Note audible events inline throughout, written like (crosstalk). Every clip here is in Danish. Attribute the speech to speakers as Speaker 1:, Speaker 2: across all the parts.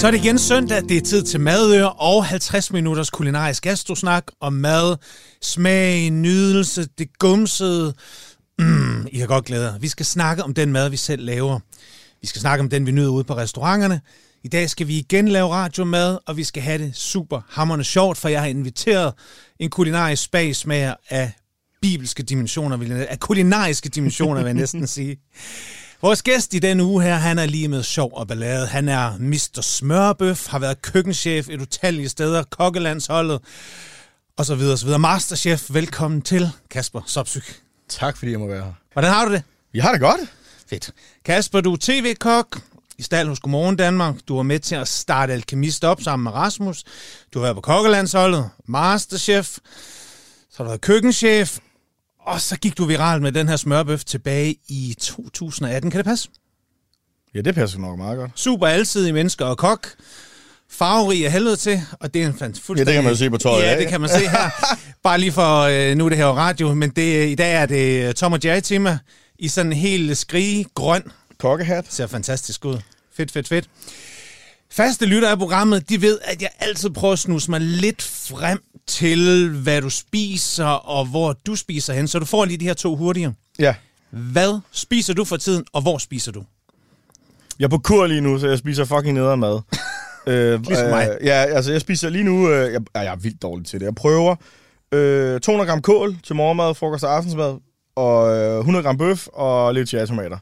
Speaker 1: Så er det igen søndag, det er tid til madør og 50 minutters kulinarisk gastrosnak om mad, smag, nydelse, det gumsede. Mm, I har godt glæde jer. Vi skal snakke om den mad, vi selv laver. Vi skal snakke om den, vi nyder ude på restauranterne. I dag skal vi igen lave radiomad, og vi skal have det super hammerende sjovt, for jeg har inviteret en kulinarisk spagsmager af bibelske dimensioner, vil jeg, af kulinariske dimensioner, vil jeg næsten (laughs) sige. Vores gæst i denne uge her, han er lige med sjov og ballade. Han er Mr. Smørbøf, har været køkkenchef et utallige steder, kokkelandsholdet, og så videre, så videre. Masterchef, velkommen til Kasper Sopsyk.
Speaker 2: Tak fordi jeg må være her.
Speaker 1: Hvordan har du det?
Speaker 2: Jeg har det godt.
Speaker 1: Fedt. Kasper, du er tv-kok i stald hos Godmorgen Danmark. Du var med til at starte Alkemist op sammen med Rasmus. Du har været på kokkelandsholdet, Masterchef, så har du været køkkenchef, og så gik du viral med den her smørbøf tilbage i 2018. Kan det passe?
Speaker 2: Ja, det passer nok meget godt.
Speaker 1: Super alsidig mennesker og kok. Farverig af helvede til, og det er en fantastisk...
Speaker 2: Ja, det kan man jo se på tøjet.
Speaker 1: Ja, det kan man se her. (laughs) Bare lige for, øh, nu er det her radio, men det, i dag er det Tom og Jerry tema i sådan en helt skrige grøn.
Speaker 2: Kokkehat.
Speaker 1: Ser fantastisk ud. Fedt, fedt, fedt. Faste lytter af programmet, de ved, at jeg altid prøver at snuse mig lidt frem til, hvad du spiser, og hvor du spiser hen. Så du får lige de her to hurtige.
Speaker 2: Ja.
Speaker 1: Hvad spiser du for tiden, og hvor spiser du?
Speaker 2: Jeg er på kur lige nu, så jeg spiser fucking nederen mad. (laughs) øh,
Speaker 1: Ligesom mig.
Speaker 2: ja, altså jeg spiser lige nu... Øh, jeg, jeg er vildt dårlig til det. Jeg prøver øh, 200 gram kål til morgenmad, frokost og aftensmad, og øh, 100 gram bøf og lidt tomater.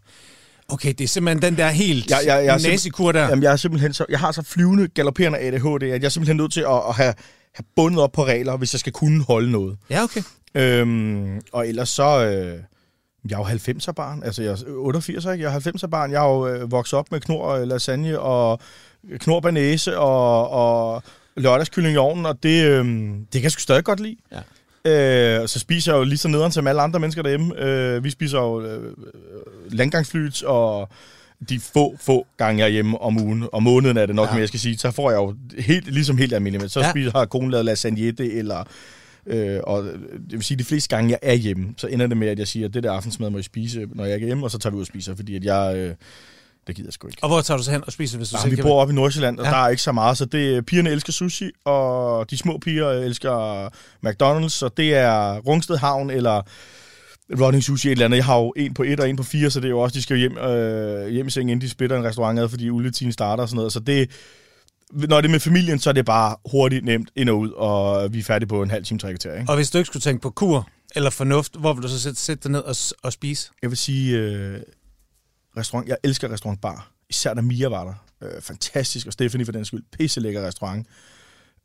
Speaker 1: Okay, det er simpelthen den der helt
Speaker 2: Jeg- jeg- jeg
Speaker 1: nazikur der.
Speaker 2: Jamen, jeg er simpelthen så... Jeg har så flyvende, galopperende ADHD, at jeg er simpelthen nødt til at, at have, have bundet op på regler, hvis jeg skal kunne holde noget.
Speaker 1: Ja, okay.
Speaker 2: Øhm, og ellers så... Øh, jeg er jo 90'er barn, altså jeg er 88, ikke? Jeg er 90'er barn. Jeg har jo øh, vokset op med knor øh, lasagne og knor banæse og, og lørdagskylling i ovnen, og det, øh, det kan jeg sgu stadig godt lide.
Speaker 1: Ja.
Speaker 2: Øh, og så spiser jeg jo lige så nederen som alle andre mennesker derhjemme. Øh, vi spiser jo øh, landgangsflyt, og de få, få gange jeg er hjemme om ugen, og måneden er det nok,
Speaker 1: Ja.
Speaker 2: mere jeg skal sige, så får jeg jo helt, ligesom helt almindeligt, men så
Speaker 1: Ja.
Speaker 2: spiser, har konen lavet lasagnette, eller Øh, og det vil sige, de fleste gange, jeg er hjemme, så ender det med, at jeg siger, at det der aftensmad må jeg spise, når jeg er hjemme, og så tager vi ud og spiser, fordi at jeg, øh, det gider jeg sgu ikke.
Speaker 1: Og hvor tager du så hen og spiser, hvis du
Speaker 2: Ah,
Speaker 1: selv
Speaker 2: vi bor oppe i Nordsjælland, og
Speaker 1: ja.
Speaker 2: der er ikke så meget, så det, pigerne elsker sushi, og de små piger elsker McDonald's, så det er Rungsted Havn, eller Running Sushi et eller andet. Jeg har jo en på et og en på fire, så det er jo også, de skal jo hjem, øh, hjem i sengen, inden de splitter en restaurant ad, fordi uletiden starter og sådan noget. Så det, når det er med familien, så er det bare hurtigt, nemt ind og ud, og vi er færdige på en halv time, tre kvarter, ikke?
Speaker 1: Og hvis du ikke skulle tænke på kur eller fornuft, hvor vil du så sætte, sætte dig ned og, og spise?
Speaker 2: Jeg vil sige, øh, restaurant, jeg elsker restaurantbar. Især da Mia var der. Øh, fantastisk, og Stephanie for den skyld. Pisselækker restaurant.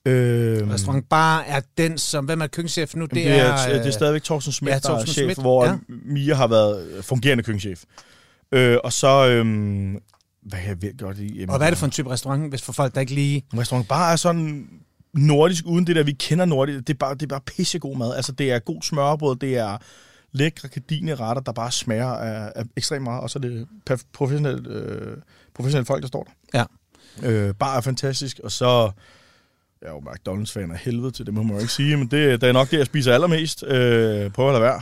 Speaker 2: Øh,
Speaker 1: Restaurant Bar er den, som... Hvem er køkkenchef nu? Det,
Speaker 2: Det er,
Speaker 1: øh,
Speaker 2: det er stadigvæk Thorsten Schmidt,
Speaker 1: ja,
Speaker 2: ja, der er chef,
Speaker 1: Schmidt,
Speaker 2: hvor
Speaker 1: ja.
Speaker 2: Mia har været fungerende køkkenchef. Øh, og så, øh, hvad jeg virkelig godt? Jamen,
Speaker 1: Og hvad er det for en type restaurant, hvis for folk, der ikke lige...
Speaker 2: Restaurant bare er sådan nordisk, uden det der, vi kender nordisk. Det er bare, det er bare pissegod mad. Altså, det er god smørbrød, det er lækre kardine retter, der bare smager af, af ekstremt meget. Og så er det professionelle, øh, professionelle folk, der står der.
Speaker 1: Ja.
Speaker 2: Øh, bare er fantastisk, og så... Jeg er jo McDonald's-fan af helvede til, det må man jo ikke sige, men det, det er nok det, jeg spiser allermest. Øh, prøv at lade være.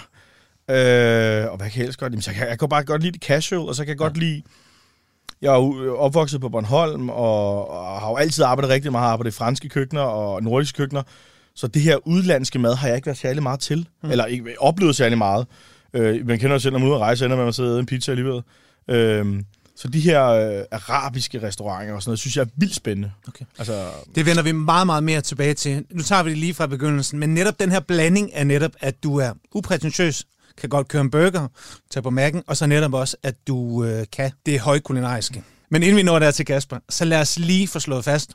Speaker 2: Øh, og hvad kan jeg ellers godt lide? Så kan, jeg kan bare godt lide det casual, og så kan jeg godt lide... Jeg er jo opvokset på Bornholm, og, og har jo altid arbejdet rigtig meget. Arbejdet i franske køkkener og nordiske køkkener. Så det her udlandske mad har jeg ikke været særlig meget til. Mm. Eller ikke oplevet særlig meget. Øh, man kender jo selv, når man er ude at rejse, ender med at sidde og en pizza alligevel. Øh, så de her øh, arabiske restauranter og sådan noget, synes jeg er vildt spændende.
Speaker 1: Okay.
Speaker 2: Altså,
Speaker 1: Det vender vi meget, meget mere tilbage til. Nu tager vi det lige fra begyndelsen. Men netop den her blanding er netop, at du er uprætentiøs, kan godt køre en burger, tage på mærken, og så netop også, at du øh, kan det højkulinariske. Men inden vi når der til Kasper, så lad os lige få slået fast,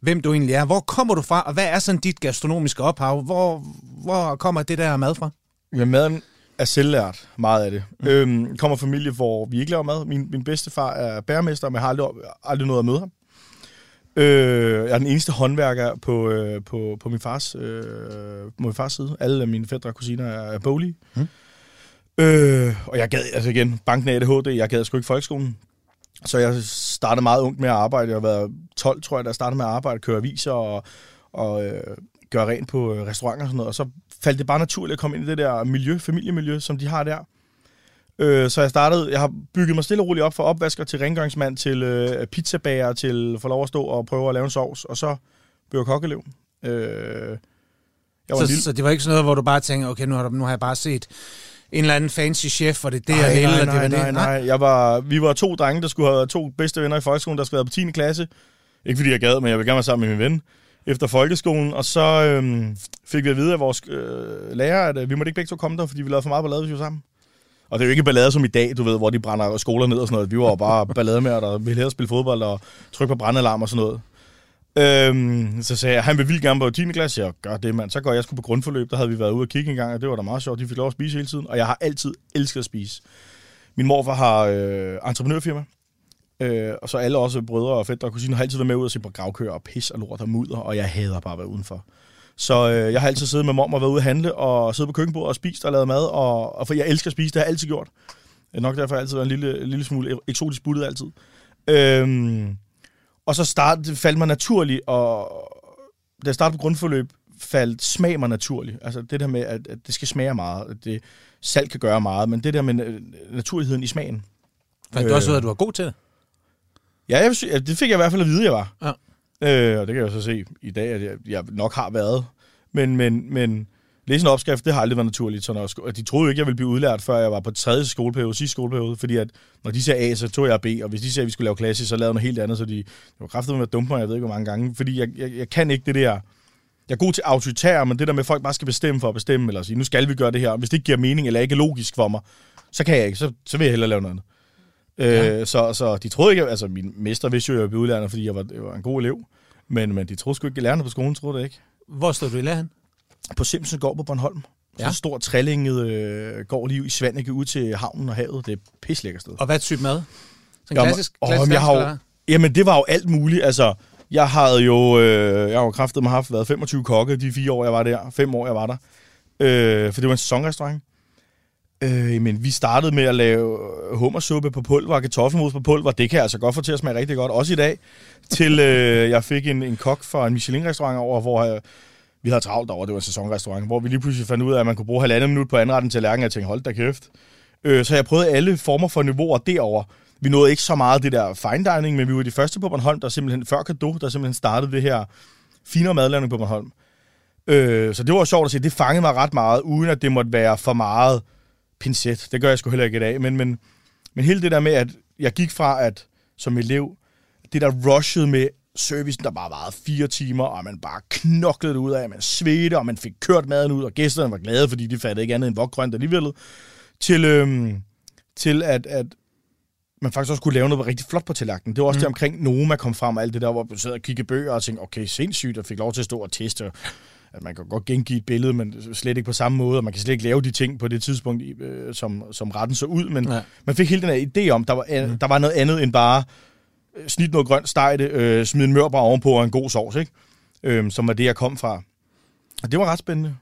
Speaker 1: hvem du egentlig er. Hvor kommer du fra, og hvad er sådan dit gastronomiske ophav? Hvor, hvor kommer det der mad fra?
Speaker 2: Ja, maden er selvlært, meget af det. Mm. Øhm, kommer familie, hvor vi ikke laver mad. Min, min bedstefar er bæremester, men jeg har aldrig, aldrig nået at møde ham. Øh, jeg er den eneste håndværker på, øh, på, på, min fars, øh, på min fars side. Alle mine fædre og kusiner er, er boglige.
Speaker 1: Mm.
Speaker 2: Øh, og jeg gad, altså igen, banken af ADHD, jeg gad sgu ikke folkeskolen. Så jeg startede meget ungt med at arbejde. Jeg har været 12, tror jeg, da jeg startede med at arbejde, køre aviser og, og øh, gøre rent på øh, restauranter og sådan noget. Og så faldt det bare naturligt at komme ind i det der miljø, familiemiljø, som de har der. Øh, så jeg startede, jeg har bygget mig stille og roligt op fra opvasker til rengøringsmand, til øh, pizzabager, til få lov at stå og prøve at lave en sovs, og så blev jeg kokkelev. Øh, jeg var
Speaker 1: Så,
Speaker 2: lille...
Speaker 1: så det var ikke sådan noget, hvor du bare tænker, okay, nu har, du, nu har jeg bare set en eller anden fancy chef, og det er det,
Speaker 2: Nej,
Speaker 1: jeg vil,
Speaker 2: nej,
Speaker 1: og det
Speaker 2: nej,
Speaker 1: var
Speaker 2: nej,
Speaker 1: det.
Speaker 2: nej. Jeg var, vi var to drenge, der skulle have to bedste venner i folkeskolen, der skulle have på 10. klasse. Ikke fordi jeg gad, men jeg vil gerne være sammen med min ven efter folkeskolen. Og så øhm, fik vi at vide af vores øh, lærer, at øh, vi måtte ikke begge to komme der, fordi vi lavede for meget ballade, hvis vi var sammen. Og det er jo ikke ballade som i dag, du ved, hvor de brænder skoler ned og sådan noget. Vi var jo bare (laughs) ballade med, der ville hellere spille fodbold og trykke på brandalarm og sådan noget. Øhm, så sagde jeg, han vil vildt gerne på 10. klasse. Jeg gør det, mand. Så går jeg sgu på grundforløb. Der havde vi været ude og kigge en gang, og det var da meget sjovt. De fik lov at spise hele tiden, og jeg har altid elsket at spise. Min morfar har øh, entreprenørfirma, øh, og så alle også brødre og fætter og kusiner har altid været med ud og se på gravkøer og pis og lort og mudder, og jeg hader bare at være udenfor. Så øh, jeg har altid siddet med mor og været ude at handle og siddet på køkkenbordet og spist og lavet mad, og, og for jeg elsker at spise, det har jeg altid gjort. Nok derfor, har jeg altid været en lille, lille smule eksotisk buttet altid. Øhm, og så start, faldt mig naturligt, og da jeg startede på grundforløb, faldt smag mig naturligt. Altså det der med, at, at det skal smage meget, at det, salt kan gøre meget, men det der med øh, naturligheden i smagen.
Speaker 1: Fandt du også ud af, at du var god til det?
Speaker 2: Ja, jeg, det fik jeg i hvert fald at vide, jeg var.
Speaker 1: Ja.
Speaker 2: Øh, og det kan jeg så se i dag, at jeg, jeg nok har været. Men, men, men læse en opskrift, det har aldrig været naturligt. Så når, sko- de troede jo ikke, jeg ville blive udlært, før jeg var på tredje skoleperiode, sidste skoleperiode. Fordi at når de sagde A, så tog jeg B. Og hvis de sagde, at vi skulle lave klasse, så lavede jeg noget helt andet. Så de, det var kraftigt med at dumpe mig, jeg ved ikke hvor mange gange. Fordi jeg, jeg, jeg kan ikke det der... Jeg er god til autoritær, men det der med, at folk bare skal bestemme for at bestemme, eller sige, nu skal vi gøre det her. Og Hvis det ikke giver mening, eller ikke er logisk for mig, så kan jeg ikke. Så, så vil jeg hellere lave noget andet.
Speaker 1: Ja.
Speaker 2: Øh, så, så de troede ikke, altså min mester vidste jo, at jeg blev udlært, fordi jeg var, jeg var en god elev. Men, men de troede sgu ikke, at lærerne på skolen troede det ikke.
Speaker 1: Hvor stod du i læren?
Speaker 2: På Simpson gård på Bornholm. Ja. Så en stor trællinget øh, gård lige i Svanike ud til havnen og havet. Det er et sted.
Speaker 1: Og hvad type mad? Sådan
Speaker 2: Jamen,
Speaker 1: klassisk, klassisk
Speaker 2: men jeg har jo- Jamen, det var jo alt muligt. Altså, jeg havde jo, øh, jeg har jo kraftet mig haft været 25 kokke de fire år, jeg var der. Fem år, jeg var der. Øh, for det var en sæsonrestaurant. Øh, men vi startede med at lave øh, hummersuppe på pulver og kartoffelmos på pulver. Det kan jeg altså godt få til at smage rigtig godt, også i dag. Til øh, (laughs) jeg fik en, en kok fra en Michelin-restaurant over, hvor jeg, vi havde travlt over, det var en sæsonrestaurant, hvor vi lige pludselig fandt ud af, at man kunne bruge halvandet minut på anretten til lærken, og jeg tænkte, hold da kæft. Øh, så jeg prøvede alle former for niveauer derover. Vi nåede ikke så meget det der fine dining, men vi var de første på Bornholm, der simpelthen, før Kado, der simpelthen startede det her finere madlavning på Bornholm. Øh, så det var sjovt at se, det fangede mig ret meget, uden at det måtte være for meget pincet. Det gør jeg sgu heller ikke i dag, men, men, men hele det der med, at jeg gik fra, at som elev, det der rushede med servicen, der bare varede fire timer, og man bare knoklede det ud af, man svedte, og man fik kørt maden ud, og gæsterne var glade, fordi de fattede ikke andet end vokgrønt alligevel, til, øhm, til at, at man faktisk også kunne lave noget rigtig flot på tallerkenen. Det var også mm. det omkring Noma kom frem, og alt det der, hvor man sad og kiggede bøger og tænkte, okay, sindssygt, og fik lov til at stå og teste, at man kan godt gengive et billede, men slet ikke på samme måde, og man kan slet ikke lave de ting på det tidspunkt, øh, som, som retten så ud, men
Speaker 1: Ja.
Speaker 2: man fik hele den her idé om, der var, mm. der var noget andet end bare øh, snit noget grønt, steg det, øh, smid en mørbrad ovenpå og en god sovs, ikke? Øhm, som var det, jeg kom fra. Og det var ret spændende.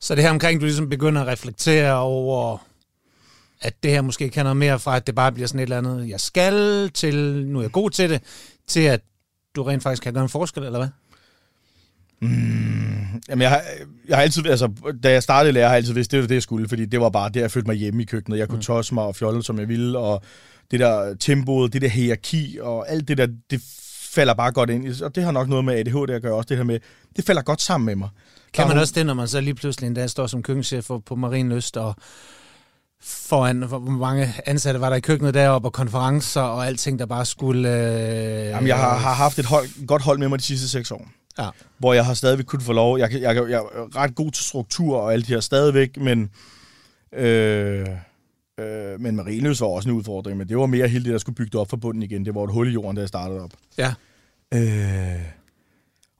Speaker 1: Så det her omkring, du ligesom begynder at reflektere over, at det her måske kan noget mere fra, at det bare bliver sådan et eller andet, jeg skal til, nu er jeg god til det, til at du rent faktisk kan gøre en forskel, eller hvad?
Speaker 2: Jamen, jeg har, jeg har altid, altså, da jeg startede lærer, har jeg altid vidst, det var det, jeg skulle, fordi det var bare det, jeg følte mig hjemme i køkkenet. Jeg kunne mm. tosse mig og fjolle, som jeg ville, og det der tempoet, det der hierarki, og alt det der, det falder bare godt ind. Og det har nok noget med ADHD at gøre også, det her med, det falder godt sammen med mig.
Speaker 1: Kan man
Speaker 2: er-
Speaker 1: også det, når man så lige pludselig en dag står som køkkenchef på- Marienlyst, og foran, hvor mange ansatte var der i køkkenet deroppe, og konferencer og alting, der bare skulle... Øh,
Speaker 2: Jamen, jeg har, har haft et hold, godt hold med mig de sidste seks år.
Speaker 1: Ja.
Speaker 2: Hvor jeg har stadigvæk kunnet få lov. Jeg, jeg, jeg, jeg er ret god til struktur og alt det her stadigvæk, men... Øh, øh, men Marienløs var også en udfordring, men det var mere hele det, der skulle bygge det op fra bunden igen. Det var et hul i jorden, da jeg startede op.
Speaker 1: Ja.
Speaker 2: Øh,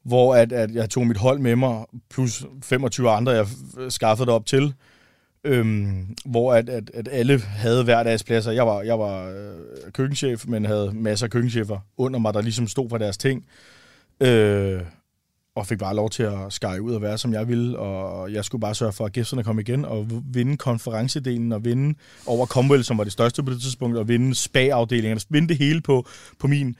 Speaker 2: hvor at, at jeg tog mit hold med mig, plus 25 andre, jeg skaffede det op til. Øhm, hvor at, at, at alle havde hver deres pladser. Jeg var, jeg var øh, køkkenchef, men havde masser af køkkenchefer under mig, der ligesom stod for deres ting. Øh, og fik bare lov til at skære ud og være, som jeg ville. Og jeg skulle bare sørge for, at gæsterne kom igen og vinde konferencedelen og vinde over Comwell, som var det største på det tidspunkt, og vinde spa-afdelingen. Vinde det hele på, på min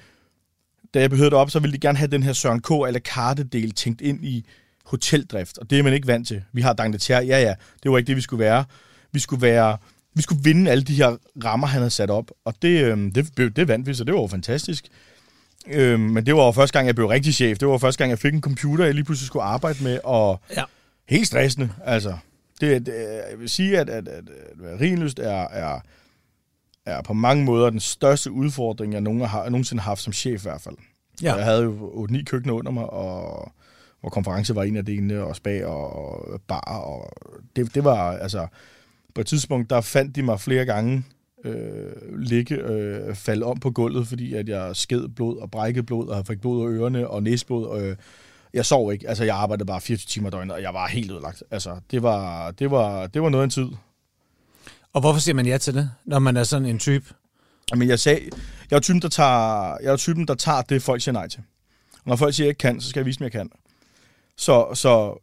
Speaker 2: da jeg behøvede det op, så ville de gerne have den her Søren K. eller kartedel tænkt ind i hoteldrift, og det er man ikke vant til. Vi har Dangleterre, ja ja, det var ikke det, vi skulle være. vi skulle være, vi skulle vinde alle de her rammer, han havde sat op. Og det, øh, det, det vandt vi, så det var jo fantastisk. Øh, men det var jo første gang, jeg blev rigtig chef. Det var første gang, jeg fik en computer, jeg lige pludselig skulle arbejde med, og
Speaker 1: Ja.
Speaker 2: helt stressende. Altså, det, det, jeg vil sige, at, at, at, at Rinlyst er, er, er på mange måder den største udfordring, jeg nogen har, nogensinde har haft som chef i hvert fald.
Speaker 1: Ja.
Speaker 2: Jeg havde jo 8-9 køkkener under mig, og hvor konference var en af delene, og spa og, og bar. Og det, det var, altså, på et tidspunkt, der fandt de mig flere gange øh, ligge, øh, falde om på gulvet, fordi at jeg sked blod og brækkede blod, og fik blod i ørerne og næsblod. Øh, jeg sov ikke. Altså, jeg arbejdede bare 24 timer døgnet, og jeg var helt ødelagt. Altså, det var, det var, det var noget af en tid.
Speaker 1: Og hvorfor siger man ja til det, når man er sådan en type?
Speaker 2: Men jeg sagde, jeg er typen, der tager, jeg er typen, der tager det, folk siger nej til. Og når folk siger, jeg ikke kan, så skal jeg vise dem, jeg kan. Så, så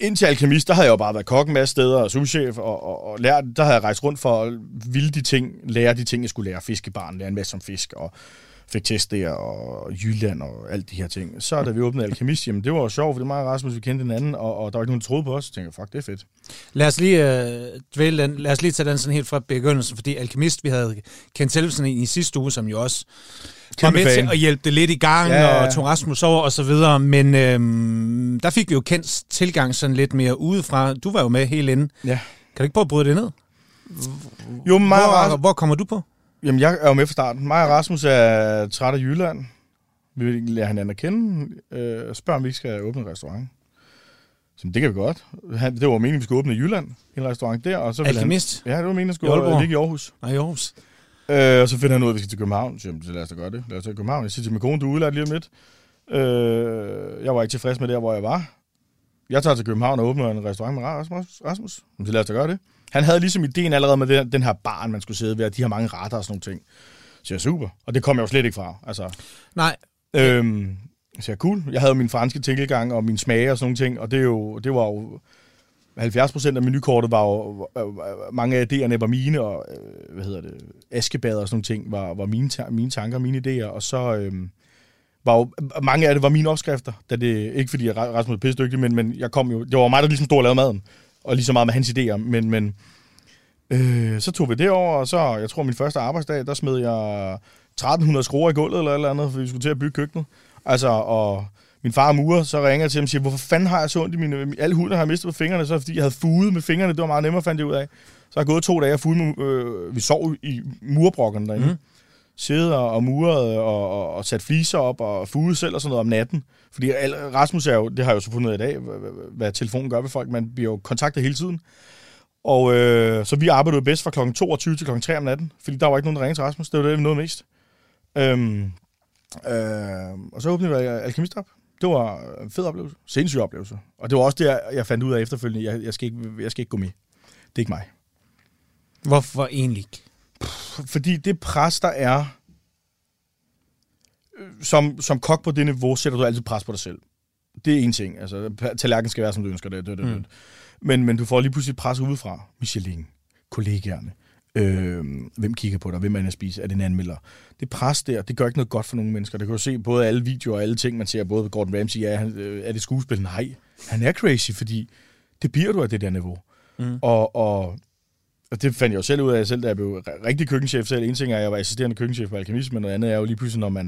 Speaker 2: indtil alkemist, der havde jeg jo bare været kok en masse steder og souschef, og, og, og lært, der havde jeg rejst rundt for at ville de ting, lære de ting, jeg skulle lære. Fiskebarn, lære en masse om fisk, og fik test der, og Jylland, og alt de her ting. Så da vi åbnede alkemist, jamen det var jo sjovt, for det var mig og Rasmus, vi kendte hinanden, og, og der var ikke nogen, der troede på os. Så tænkte jeg, fuck, det er fedt.
Speaker 1: Lad os lige øh, dvæle den. Lad os lige tage den sådan helt fra begyndelsen, fordi Alkemist, vi havde Ken Tellefsen i, i sidste uge, som jo også var med
Speaker 2: fan.
Speaker 1: til at hjælpe det lidt i gang,
Speaker 2: Ja,
Speaker 1: ja, og tog Rasmus over og så videre, men øhm, der fik vi jo Kens tilgang sådan lidt mere udefra. Du var jo med helt inde.
Speaker 2: Ja.
Speaker 1: Kan du ikke prøve at bryde det ned?
Speaker 2: Jo, og
Speaker 1: Hvor, hvor kommer du på?
Speaker 2: Jamen, jeg er jo med fra starten. Mig og Rasmus er træt af Jylland. Vi vil lære hinanden at kende. Øh, spørger, om vi ikke skal åbne en restaurant. Så det kan vi godt. Han, det var meningen, vi skulle åbne i Jylland. En restaurant der. Og så
Speaker 1: Alkemist?
Speaker 2: Han, ja, det var meningen, at skulle ligge i Aarhus.
Speaker 1: Nej, i Aarhus.
Speaker 2: Øh, og så finder han ud af, at vi skal til København. Så, jamen, så lad os da gøre det. Lad os til København. Jeg siger til min kone, du er udlært lige om lidt. Øh, jeg var ikke tilfreds med der, hvor jeg var. Jeg tager til København og åbner en restaurant med Rasmus. Rasmus. Så lad os da gøre det. Han havde ligesom ideen allerede med den, den her barn, man skulle sidde ved, og de her mange retter og sådan nogle ting. Så jeg super. Og det kom jeg jo slet ikke fra. Altså,
Speaker 1: Nej,
Speaker 2: øhm, så jeg cool. Jeg havde min franske tilgang og min smage og sådan nogle ting, og det, er jo, det var jo 70 procent af menukortet var jo, mange af idéerne var mine, og øh, hvad hedder det, askebader og sådan nogle ting var, var mine, ta- mine tanker, mine idéer, og så øhm, var jo, mange af det var mine opskrifter, da det, ikke fordi jeg Rasmus er pisse dygtig, men, men jeg kom jo, det var mig, der ligesom stod og lavede maden, og lige så meget med hans idéer, men, men øh, så tog vi det over, og så, jeg tror min første arbejdsdag, der smed jeg 1300 skruer i gulvet eller et eller andet, for vi skulle til at bygge køkkenet. Altså, og min far murer, så ringer jeg til ham og siger, hvorfor fanden har jeg så ondt i mine... Alle huden har jeg mistet på fingrene, så fordi jeg havde fuget med fingrene. Det var meget nemmere, fandt jeg ud af. Så har jeg gået to dage og fuget med... Øh, vi sov i murbrokkerne derinde. Mm. Siddet og, og muret og, og, og, sat fliser op og fuget selv og sådan noget om natten. Fordi al- Rasmus er jo, det har jeg jo så fundet ud af i dag, hvad, telefonen gør ved folk. Man bliver jo kontaktet hele tiden. Og øh, så vi arbejdede bedst fra kl. 22 til kl. 3 om natten, fordi der var ikke nogen, der ringede til Rasmus. Det var det, vi nåede mest. Øhm, øh, og så åbnede vi Alkemist op. Det var en fed oplevelse. Sindssyg oplevelse. Og det var også det, jeg fandt ud af efterfølgende. Jeg, jeg, skal, ikke, jeg skal ikke gå med. Det er ikke mig.
Speaker 1: hvorfor egentlig ikke?
Speaker 2: Fordi det pres, der er, øh, som, som kok på det niveau, sætter du altid pres på dig selv. Det er en ting. Altså, tallerkenen skal være, som du ønsker det. det, det, det.
Speaker 1: Mm.
Speaker 2: Men, men du får lige pludselig pres udefra. Michelin, kollegaerne, øh, hvem kigger på dig, hvem er inde at spise, er det en anmelder. Det pres der, det gør ikke noget godt for nogle mennesker. Det kan du se både alle videoer og alle ting, man ser, både Gordon Ramsay, ja, han, øh, er det skuespil? Nej, han er crazy, fordi det bliver du af det der niveau.
Speaker 1: Mm.
Speaker 2: Og, og, og det fandt jeg jo selv ud af, selv da jeg blev rigtig køkkenchef selv. En ting er, at jeg var assisterende køkkenchef på Alkemist, men noget andet er jo lige pludselig, når man,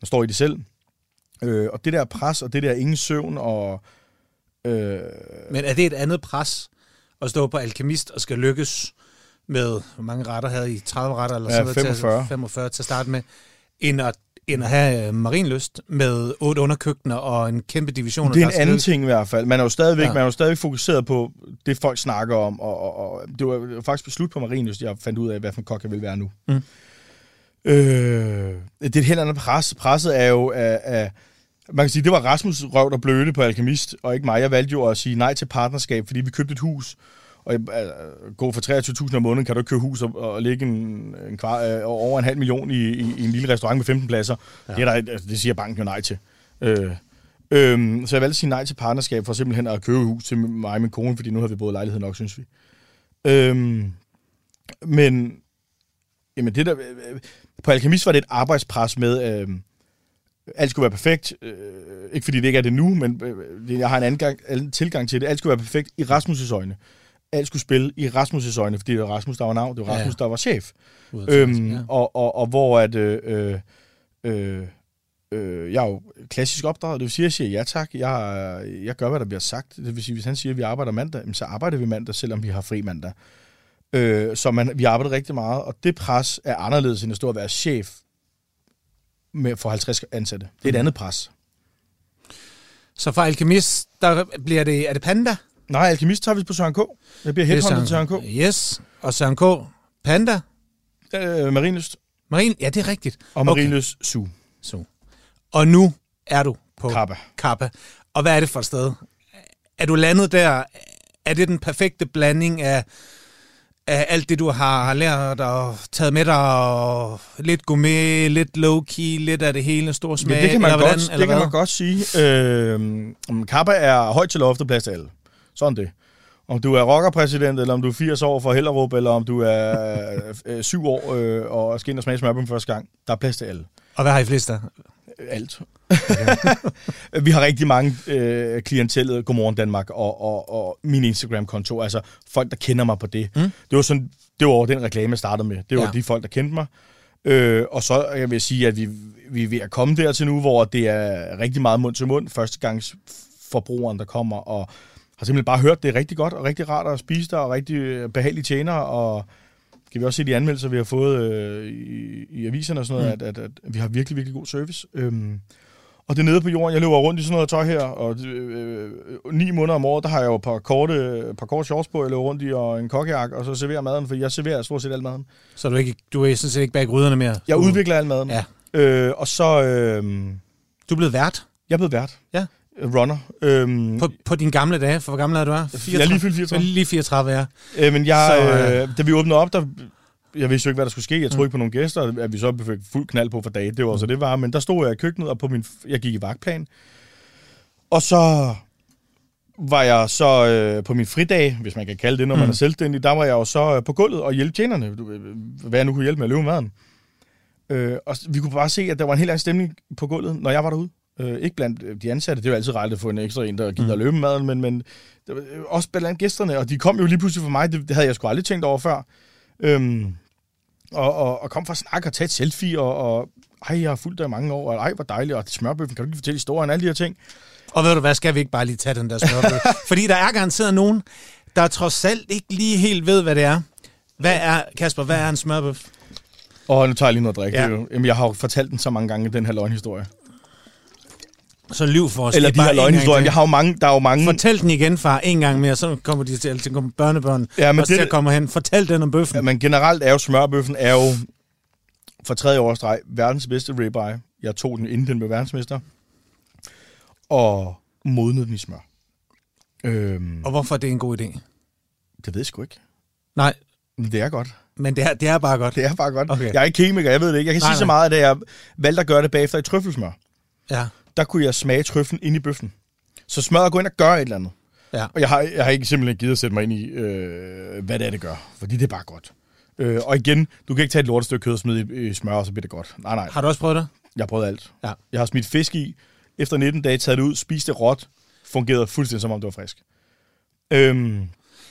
Speaker 2: man står i det selv. Øh, og det der pres, og det der ingen søvn, og... Øh,
Speaker 1: Men er det et andet pres at stå på Alkemist og skal lykkes med, hvor mange retter havde I? 30 retter eller
Speaker 2: Ja,
Speaker 1: sådan noget?
Speaker 2: 45.
Speaker 1: Til, 45 til at starte med. End at, end at have øh, marinlyst med otte underkøkkener og en kæmpe division.
Speaker 2: det er en anden ting i hvert fald. Man er jo stadigvæk,
Speaker 1: Ja.
Speaker 2: man er jo stadigvæk fokuseret på det, folk snakker om, og, og, og det var faktisk på slut på Marienlyst, jeg fandt ud af, hvad for en kok jeg vil være nu.
Speaker 1: Mm.
Speaker 2: Øh, det er et helt andet pres. Presset er jo af, af man kan sige, det var Rasmus røv, der blødte på Alkemist, og ikke mig. Jeg valgte jo at sige nej til partnerskab, fordi vi købte et hus, og øh, gå for 23.000 om måneden, kan du ikke købe hus og, og lægge en, en kvar, øh, over en halv million i, i, i en lille restaurant med 15 pladser. Ja. Det, er der, altså, det siger banken jo nej til. Øh, øhm, så jeg valgte at sige nej til partnerskab, for simpelthen at købe hus til mig og min kone, fordi nu har vi både lejlighed nok, synes vi. Øhm, men jamen det der, øh, på Alkemist var det et arbejdspres med, øh, alt skulle være perfekt. Øh, ikke fordi det ikke er det nu, men øh, det- jeg har en anden gang, anden tilgang til det. Alt skulle være perfekt i Rasmus' øjne. Alt skulle spille i Rasmus' øjne, fordi det var Rasmus, der var navn, det var Rasmus,
Speaker 1: ja.
Speaker 2: der var chef. Øhm,
Speaker 1: ja.
Speaker 2: og, og, og hvor at, øh, øh, øh, øh, jeg er jo klassisk opdraget, det vil sige, at jeg siger ja tak, jeg, jeg gør, hvad der bliver sagt. Det vil sige, hvis han siger, at vi arbejder mandag, så arbejder vi mandag, selvom vi har fri mandag. Øh, så man, vi arbejder rigtig meget, og det pres er anderledes end at stå og være chef med, for 50 ansatte. Det er et
Speaker 1: Mhm.
Speaker 2: andet pres.
Speaker 1: Så for Alkemist, der bliver det, er det Panda?
Speaker 2: Nej, Alkemist tager vi på Søren K. Jeg bliver
Speaker 1: er
Speaker 2: headhunted til Søren K.
Speaker 1: Yes, og Søren K. Panda?
Speaker 2: Øh, Marinus
Speaker 1: Marin, ja, det er rigtigt.
Speaker 2: og Marinus okay. Su.
Speaker 1: Så. Og nu er du på
Speaker 2: Kappa.
Speaker 1: Kappa. Og hvad er det for et sted? Er du landet der? Er det den perfekte blanding af, af alt det, du har, har lært og taget med dig? Og lidt gourmet, lidt low-key, lidt af det hele, stor smag?
Speaker 2: Ja, det kan man,
Speaker 1: eller
Speaker 2: godt,
Speaker 1: hvordan, eller
Speaker 2: det kan
Speaker 1: hvad?
Speaker 2: man godt sige. Øh, Kappa er højt til loftet, plads til alle. Sådan det. Om du er rockerpræsident, eller om du er 80 år fra Hellerup, eller om du er (laughs) øh, 7 år øh, og skal ind og smage smørbøm første gang, der er plads til alle.
Speaker 1: Og hvad har I flest af?
Speaker 2: Alt. Okay. (laughs) vi har rigtig mange øh, klientellet Godmorgen Danmark og, og, og min Instagram-konto, altså folk, der kender mig på det.
Speaker 1: Mm.
Speaker 2: Det var sådan, det var den reklame, jeg startede med. Det var
Speaker 1: Ja.
Speaker 2: ja. de folk, der kendte mig. Øh, og så jeg vil sige, at vi, vi er ved at komme dertil nu, hvor det er rigtig meget mund til mund. Førstegangs forbrugeren, der kommer og har simpelthen bare hørt, det er rigtig godt og rigtig rart at spise der, og rigtig behagelige tjenere, og kan vi også se de anmeldelser, vi har fået øh, i, i aviserne og sådan noget, mm. at, at, at vi har virkelig, virkelig god service. Øhm, og det er nede på jorden. Jeg løber rundt i sådan noget tøj her, og øh, øh, ni måneder om året, der har jeg jo et par korte, par korte shorts på, jeg løber rundt i, og en kokkejak, og så serverer maden, for jeg serverer stort set al maden.
Speaker 1: Så du, ikke, du er sådan set ikke bag gryderne mere?
Speaker 2: Jeg udvikler al maden.
Speaker 1: Ja.
Speaker 2: Øh, og så... Øh,
Speaker 1: Du er blevet vært
Speaker 2: jeg er blevet vært.
Speaker 1: Ja.
Speaker 2: Runner. Øhm,
Speaker 1: på, på dine gamle dage. For hvor gammel er du? Er?
Speaker 2: jeg er lige fyldt 34.
Speaker 1: Lige 34, ja.
Speaker 2: Øh, men jeg,
Speaker 1: Så,
Speaker 2: så, øh, da vi åbnede op, der, jeg vidste jo ikke, hvad der skulle ske. Jeg troede ikke på nogle gæster, at vi så fik fuld knald på for dage. Det var så det var. Men der stod jeg i køkkenet, og på min, jeg gik i vagtplan. Og så var jeg så øh, på min fridag, hvis man kan kalde det, når mm. man er selvstændig, der var jeg jo så øh, på gulvet og hjælpe tjenerne, øh, hvad jeg nu kunne hjælpe med at løbe maden. Øh, og vi kunne bare se, at der var en helt anden stemning på gulvet, når jeg var derude. Øh, ikke blandt øh, de ansatte, det er jo altid rart at få en ekstra en, der gider mm. at løbe maden, men, men øh, også blandt gæsterne, og de kom jo lige pludselig for mig, det, det havde jeg sgu aldrig tænkt over før. Øhm, og, og, og kom for at snakke og tage et selfie, og, og ej, jeg har fulgt dig i mange år, og ej, hvor dejligt, og smørbøffen, kan du ikke fortælle historien, alle de her ting.
Speaker 1: Og ved du hvad, skal vi ikke bare lige tage den der smørbøf? (laughs) Fordi der er garanteret nogen, der trods alt ikke lige helt ved, hvad det er. Hvad er, Kasper, hvad er en smørbøf?
Speaker 2: Og nu tager jeg lige noget drik.
Speaker 1: Ja.
Speaker 2: Ja. Jamen, jeg har jo fortalt den så mange gange, den her løgnhistorie.
Speaker 1: Så lyv for os.
Speaker 2: Eller de her løgnhistorier. Jeg har jo mange, der er jo mange...
Speaker 1: Fortæl den igen, far, en gang mere, så kommer de til, til kommer børnebørn
Speaker 2: Ja, men
Speaker 1: også
Speaker 2: det-
Speaker 1: til at komme hen. Fortæl den om bøffen.
Speaker 2: Ja, men generelt er jo smørbøffen er jo for tredje års streg verdens bedste ribeye. Jeg tog den inden den blev verdensmester. Og modnede den i smør. Øhm,
Speaker 1: Og hvorfor er det en god idé?
Speaker 2: det ved jeg sgu ikke.
Speaker 1: Nej,
Speaker 2: Men det er godt.
Speaker 1: men det er, det er bare godt.
Speaker 2: Det er bare godt.
Speaker 1: Okay.
Speaker 2: Jeg er ikke kemiker, jeg ved det ikke. Jeg kan
Speaker 1: Nej,
Speaker 2: sige så
Speaker 1: nej.
Speaker 2: meget, at jeg valgte at gøre det bagefter i trøffelsmør.
Speaker 1: Ja,
Speaker 2: Der kunne jeg smage trøflen ind i bøffen. Så smøret går ind og gør et eller andet.
Speaker 1: ja.
Speaker 2: Og jeg har, jeg har ikke simpelthen givet at sætte mig ind i, øh, hvad det er, det gør. Fordi det er bare godt. Øh, og igen, du kan ikke tage et lortestykke kød og smide i, i smør, og så bliver det godt. Nej, nej.
Speaker 1: Har du også prøvet det?
Speaker 2: Jeg har prøvet alt.
Speaker 1: Ja.
Speaker 2: Jeg har smidt fisk i. Efter 19 dage taget det ud, spist det råt. Fungerede fuldstændig som om det var frisk. Øhm,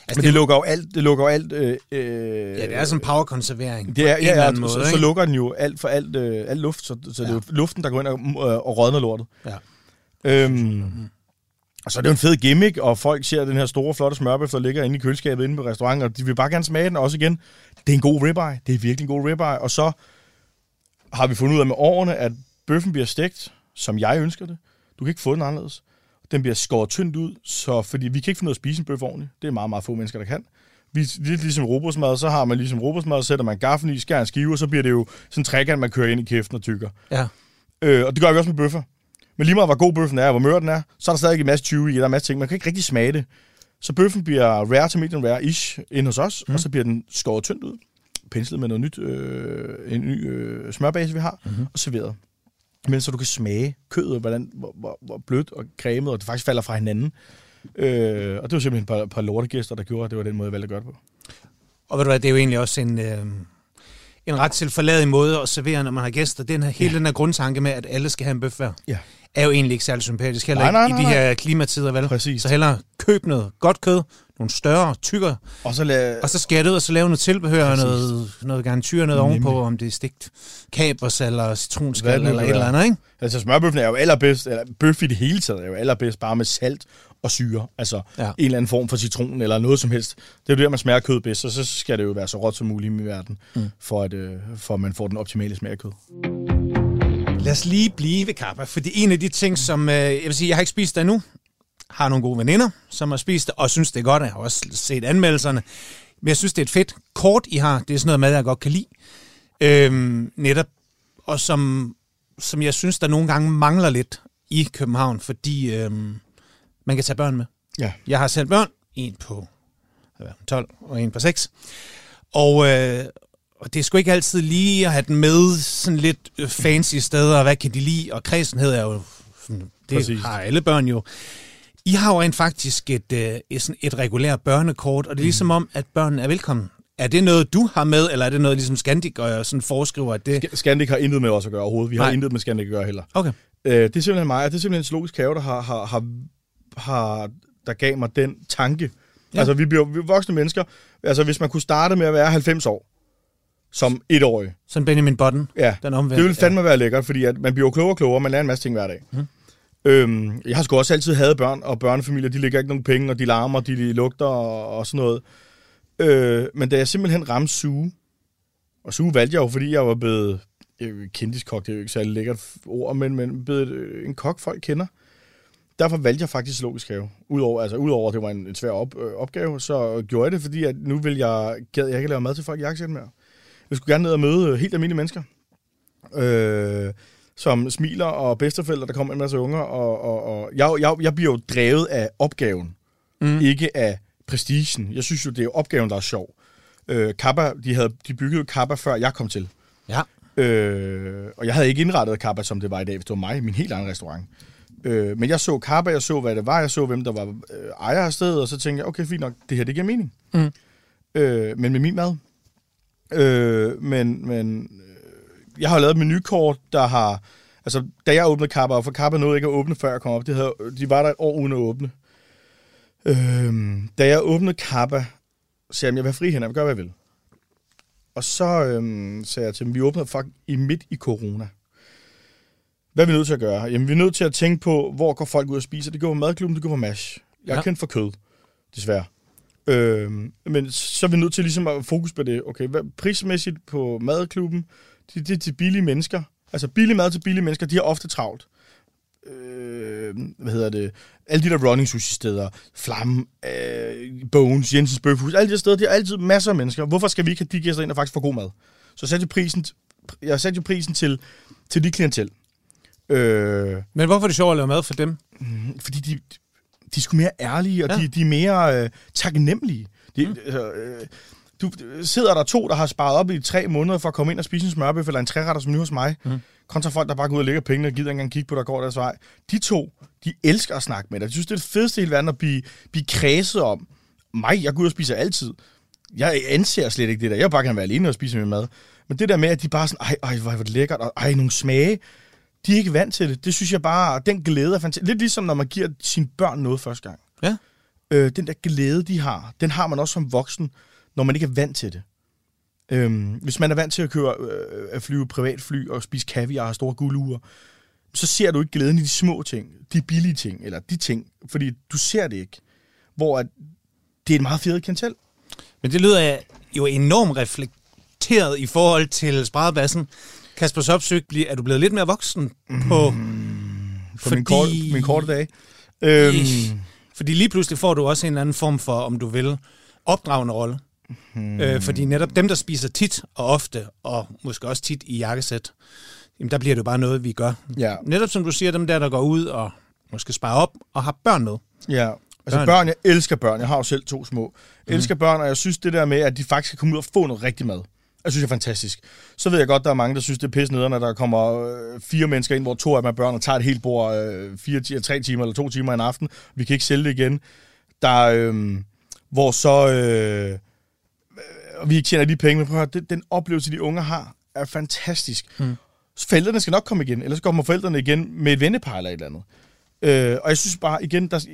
Speaker 2: altså, men det,
Speaker 1: det-
Speaker 2: lukker jo alt. Det lukker jo alt øh, øh,
Speaker 1: Ja, det er sådan powerkonservering.
Speaker 2: det er,
Speaker 1: på en
Speaker 2: ja,
Speaker 1: eller anden måde,
Speaker 2: så,
Speaker 1: ikke?
Speaker 2: så lukker den jo alt for alt, øh, alt luft, så, så ja. det er luften, der går ind og, øh, og rådner lortet.
Speaker 1: Ja.
Speaker 2: Øhm, og så er det jo en fed gimmick, og folk ser den her store, flotte smørbøf, der ligger inde i køleskabet inde på restauranten, og de vil bare gerne smage den. Også igen, det er en god ribeye. Det er virkelig en god ribeye. Og så har vi fundet ud af med årene, at bøffen bliver stegt, som jeg ønsker det. Du kan ikke få den anderledes. Den bliver skåret tyndt ud, så, fordi vi kan ikke finde ud af at spise en bøf ordentligt. Det er meget, meget få mennesker, der kan. Vi, lidt ligesom robotsmad, så har man ligesom robotsmad, så sætter man gaffen i, skærer en skive, og så bliver det jo sådan en trækant, man kører ind i kæften og tykker.
Speaker 1: Ja.
Speaker 2: Øh, og det gør vi også med bøffer. Men lige meget, hvor god bøffen er, og hvor mør den er, så er der stadig en masse 20 i, der er en masse ting. Man kan ikke rigtig smage det. Så bøffen bliver rare til medium rare-ish inde hos os, mm. og så bliver den skåret tyndt ud, penslet med noget nyt, øh, en ny øh, smørbase, vi har, mm-hmm. og serveret. Men så du kan smage kødet, hvordan, hvor, hvor, hvor blødt og cremet, og det faktisk falder fra hinanden. Øh, og det var simpelthen et par, par lortegæster, der gjorde, at det var den måde, jeg valgte at gøre det på.
Speaker 1: Og ved du hvad, det er jo egentlig også en, øh, en ret tilforladig måde at servere, når man har gæster. Den her, hele den her grundtanke med, at alle skal have en bøf hver,
Speaker 2: Ja.
Speaker 1: er jo egentlig ikke særlig sympatisk. Heller
Speaker 2: Nej, nej,
Speaker 1: ikke
Speaker 2: nej,
Speaker 1: i de
Speaker 2: nej.
Speaker 1: her klimatider, vel?
Speaker 2: Præcis.
Speaker 1: Så hellere køb noget godt kød, nogle større tykker,
Speaker 2: Og så lad,
Speaker 1: og så skære det ud, og så lave noget tilbehør,
Speaker 2: Præcis.
Speaker 1: noget, noget garnityr, noget
Speaker 2: Nemlig.
Speaker 1: ovenpå, om det er stegt kapers eller citronskal
Speaker 2: det
Speaker 1: eller et eller andet, ikke?
Speaker 2: altså smørbøffen er jo allerbedst, eller bøf i det hele taget er jo allerbedst bare med salt og syre. Altså
Speaker 1: Ja.
Speaker 2: en eller anden form for citron eller noget som helst. Det er jo der, man smager kød bedst, og så skal det jo være så råt som muligt i verden, mm. for, at, øh, for at man får den optimale smag af kød.
Speaker 1: Lad os lige blive ved kappa, fordi en af de ting, som øh, jeg vil sige, jeg har ikke spist det endnu, har nogle gode veninder, som har spist det, og synes, det er godt. Jeg har også set anmeldelserne. Men jeg synes, det er et fedt kort, I har. Det er sådan noget mad, jeg godt kan lide. Øhm, netop. Og som, som jeg synes, der nogle gange mangler lidt i København, fordi øhm, man kan tage børn med.
Speaker 2: Ja.
Speaker 1: Jeg har selv børn. En på hvad, 12 og en på 6. Og, øh, og det er sgu ikke altid lige at have den med sådan lidt øh, fancy steder, og hvad kan de lide, og kredsenhed er jo, det
Speaker 2: Præcis.
Speaker 1: har alle børn jo. I har jo rent faktisk et, øh, et, et regulært børnekort, og det er ligesom om, at børnene er velkommen. Er det noget, du har med, eller er det noget, ligesom Scandic og sådan foreskriver, at det...
Speaker 2: Sk- Scandic har intet med os at gøre overhovedet. Vi har
Speaker 1: Nej.
Speaker 2: intet med Scandic at gøre heller.
Speaker 1: Okay.
Speaker 2: Øh, det er simpelthen mig, det er simpelthen en zoologisk have, der har, har, har, har der gav mig den tanke.
Speaker 1: Ja.
Speaker 2: Altså, vi bliver vi voksne mennesker. Altså, hvis man kunne starte med at være 90 år, som etårig,
Speaker 1: Sådan Benjamin Button,
Speaker 2: ja,
Speaker 1: den omvendt.
Speaker 2: det ville fandme være lækkert, fordi at man bliver klogere og klogere, man lærer en masse ting hver dag.
Speaker 1: Mhm.
Speaker 2: Mm. Øhm, jeg har sgu også altid havde børn, og børnefamilier, de lægger ikke nogen penge, og de larmer, de, de lugter og, og sådan noget. Øh, men da jeg simpelthen ramte suge, og suge valgte jeg jo, fordi jeg var blevet kendiskok, det er jo ikke så lækkert ord, men, men blevet øh, en kok, folk kender. Derfor valgte jeg faktisk logisk have. Udover, altså, udover at det var en, en svær op, øh, opgave, så gjorde jeg det, fordi at nu vil jeg, gad jeg ikke lave mad til folk i jakkesæt mere. Jeg skulle gerne ned og møde øh, helt almindelige mennesker, øh, som smiler og bedsteforældre, der kommer en masse unger, og, og, og jeg, jeg, jeg bliver jo drevet af opgaven,
Speaker 1: Mm.
Speaker 2: ikke af prestigen. Jeg synes jo, det er opgaven, der er sjov. Øh, Kappa, de, havde, de byggede Kappa, før jeg kom til.
Speaker 1: Ja.
Speaker 2: Øh, og jeg havde ikke indrettet Kappa, som det var i dag, hvis det var mig, min helt egen restaurant. Øh, men jeg så Kappa, jeg så, hvad det var, jeg så, hvem der var øh, ejer af stedet, og så tænkte jeg, okay, fint nok, det her, det giver mening.
Speaker 1: Mm.
Speaker 2: Øh, men med min mad. Øh, men men jeg har lavet et menukort, der har... Altså, da jeg åbnede Kappa, og for Kappa nåede ikke at åbne, før jeg kom op, det havde, de var der et år uden at åbne. Øh, da jeg åbnede Kappa, sagde jeg, jeg vil have fri hænder, jeg vil gøre, hvad jeg vil. Og så øhm, sagde jeg til dem, vi åbner faktisk i midt i corona. Hvad er vi nødt til at gøre? Jamen, vi er nødt til at tænke på, hvor går folk ud og spiser. Det går på madklubben, det går på MASH. Jeg er
Speaker 1: ja.
Speaker 2: kendt for kød, desværre. Øhm, men så er vi nødt til ligesom at fokus på det. Okay, hvad, prismæssigt på madklubben, det, det er til billige mennesker. Altså billig mad til billige mennesker, de har ofte travlt. Øh, hvad hedder det? Alle de der running sushi steder, Flamme, øh, Bones, Jensens Bøfhus, alle de der steder, de har altid masser af mennesker. Hvorfor skal vi ikke have de gæster ind, der faktisk får god mad? Så satte jeg prisen, jeg satte jo prisen til, til de klientel. Øh,
Speaker 1: Men hvorfor er det sjovt at lave mad for dem?
Speaker 2: fordi de, de er sgu mere ærlige, og
Speaker 1: ja.
Speaker 2: de, de er mere øh, taknemmelige. De, mm. altså, øh, du sidder der to, der har sparet op i tre måneder for at komme ind og spise en smørbøf eller en træretter menu hos mig,
Speaker 1: Mm.
Speaker 2: kontra folk, der bare går ud og lægger pengene og gider engang kigge på, der går deres vej. De to, de elsker at snakke med dig. De synes, det er det fedeste i hele verden at blive, blive kredset om. Mig, jeg går ud og spiser altid. Jeg anser slet ikke det der. Jeg vil bare gerne være alene og spise min mad. Men det der med, at de bare sådan, ej, ej, hvor er det lækkert, og ej, nogle smage. De er ikke vant til det. Det synes jeg bare, den glæde er fantastisk. Lidt ligesom, når man giver sine børn noget første gang.
Speaker 1: Ja.
Speaker 2: Øh, den der glæde, de har, den har man også som voksen, når man ikke er vant til det. Øhm, hvis man er vant til at køre øh, at flyve privatfly og spise kaviar og store gulduger, så ser du ikke glæden i de små ting, de billige ting, eller de ting, fordi du ser det ikke. Hvor at det er et meget fedt kendt
Speaker 1: Men det lyder jo enormt reflekteret i forhold til spredebassen. Kasper bliver- er du blevet lidt mere voksen på...
Speaker 2: på min, kort, min korte dag. Øhm,
Speaker 1: Fordi lige pludselig får du også en anden form for, om du vil, opdragende rolle. Hmm. Øh, fordi netop dem, der spiser tit og ofte, og måske også tit i jakkesæt, jamen der bliver det jo bare noget, vi gør.
Speaker 2: ja,
Speaker 1: Netop som du siger, dem der, der går ud og måske sparer op og har børn med.
Speaker 2: ja. Altså
Speaker 1: Børn.
Speaker 2: børn, jeg elsker børn. Jeg har jo selv to små. Jeg elsker børn, og jeg synes det der med, at de faktisk kan komme ud og få noget rigtig mad. Jeg synes, det er fantastisk. Så ved jeg godt, der er mange, der synes, det er pisse nederen, når der kommer øh, fire mennesker ind, hvor to af dem er børn, og tager et helt bord øh, fire, tre timer eller to timer en aften. Vi kan ikke sælge det igen. Der, øh, hvor så... Øh, og vi tjener de penge, men prøv at høre, den, oplevelse, de unge har, er fantastisk.
Speaker 1: Mm.
Speaker 2: Forældrene skal nok komme igen, ellers kommer forældrene igen med et vennepar eller et eller andet. Øh, og jeg synes bare, igen, der,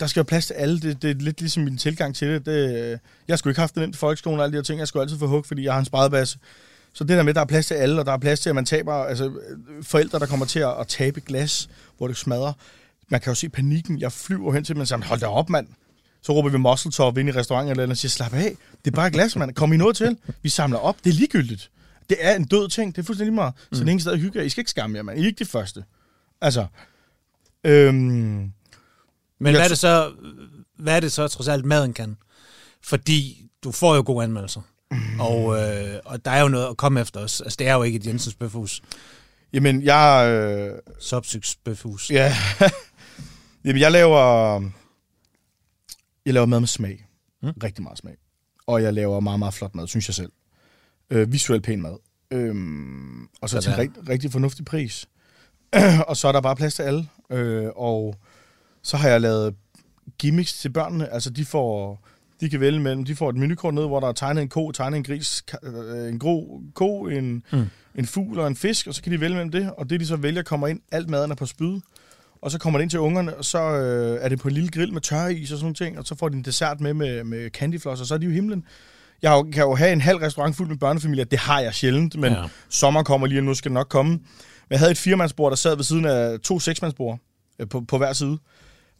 Speaker 2: der skal jo plads til alle. Det, det er lidt ligesom min tilgang til det. det øh, jeg skulle ikke have haft den ind folkeskolen og alle de her ting. Jeg skulle altid få hug, fordi jeg har en spredebasse. Så det der med, at der er plads til alle, og der er plads til, at man taber, altså øh, forældre, der kommer til at, at tabe glas, hvor det smadrer. Man kan jo se panikken. Jeg flyver hen til og siger, hold da op, mand. Så råber vi muscle top ind i restauranten eller andet, og siger, slap af. Det er bare glas, mand. Kom I noget til? Vi samler op. Det er ligegyldigt. Det er en død ting. Det er fuldstændig meget. Så mm. det er stadig hygge. I skal ikke skamme jer, mand. I er ikke det første. Altså, øhm,
Speaker 1: Men hvad er, det så, hvad er det så trods alt, maden kan? Fordi du får jo gode anmeldelser. Mm. Og, øh, og der er jo noget at komme efter os. Altså, det er jo ikke et Jensens Bøfhus.
Speaker 2: Jamen, jeg... Øh,
Speaker 1: Sopsyks Bøfhus.
Speaker 2: Ja. (laughs) Jamen, jeg laver... Jeg laver mad med smag. Mm. Rigtig meget smag. Og jeg laver meget, meget flot mad, synes jeg selv. Øh, visuelt pæn mad. Øhm, og så til en rigt, rigtig fornuftig pris. (clears throat) og så er der bare plads til alle. Øh, og så har jeg lavet gimmicks til børnene. Altså, de får... De kan vælge mellem, de får et menukort ned, hvor der er tegnet en ko, tegnet en gris, øh, en grå ko, en, mm. en fugl og en fisk, og så kan de vælge mellem det, og det de så vælger kommer ind, alt maden er på spyd, og så kommer det ind til ungerne, og så øh, er det på en lille grill med tørreis og sådan noget ting, og så får de en dessert med med, med candyfloss, og så er de jo himlen. Jeg kan jo have en halv restaurant fuld med børnefamilier, det har jeg sjældent, men ja. sommer kommer lige, og nu skal det nok komme. Men jeg havde et firemandsbord, der sad ved siden af to seksmandsbord øh, på, på hver side,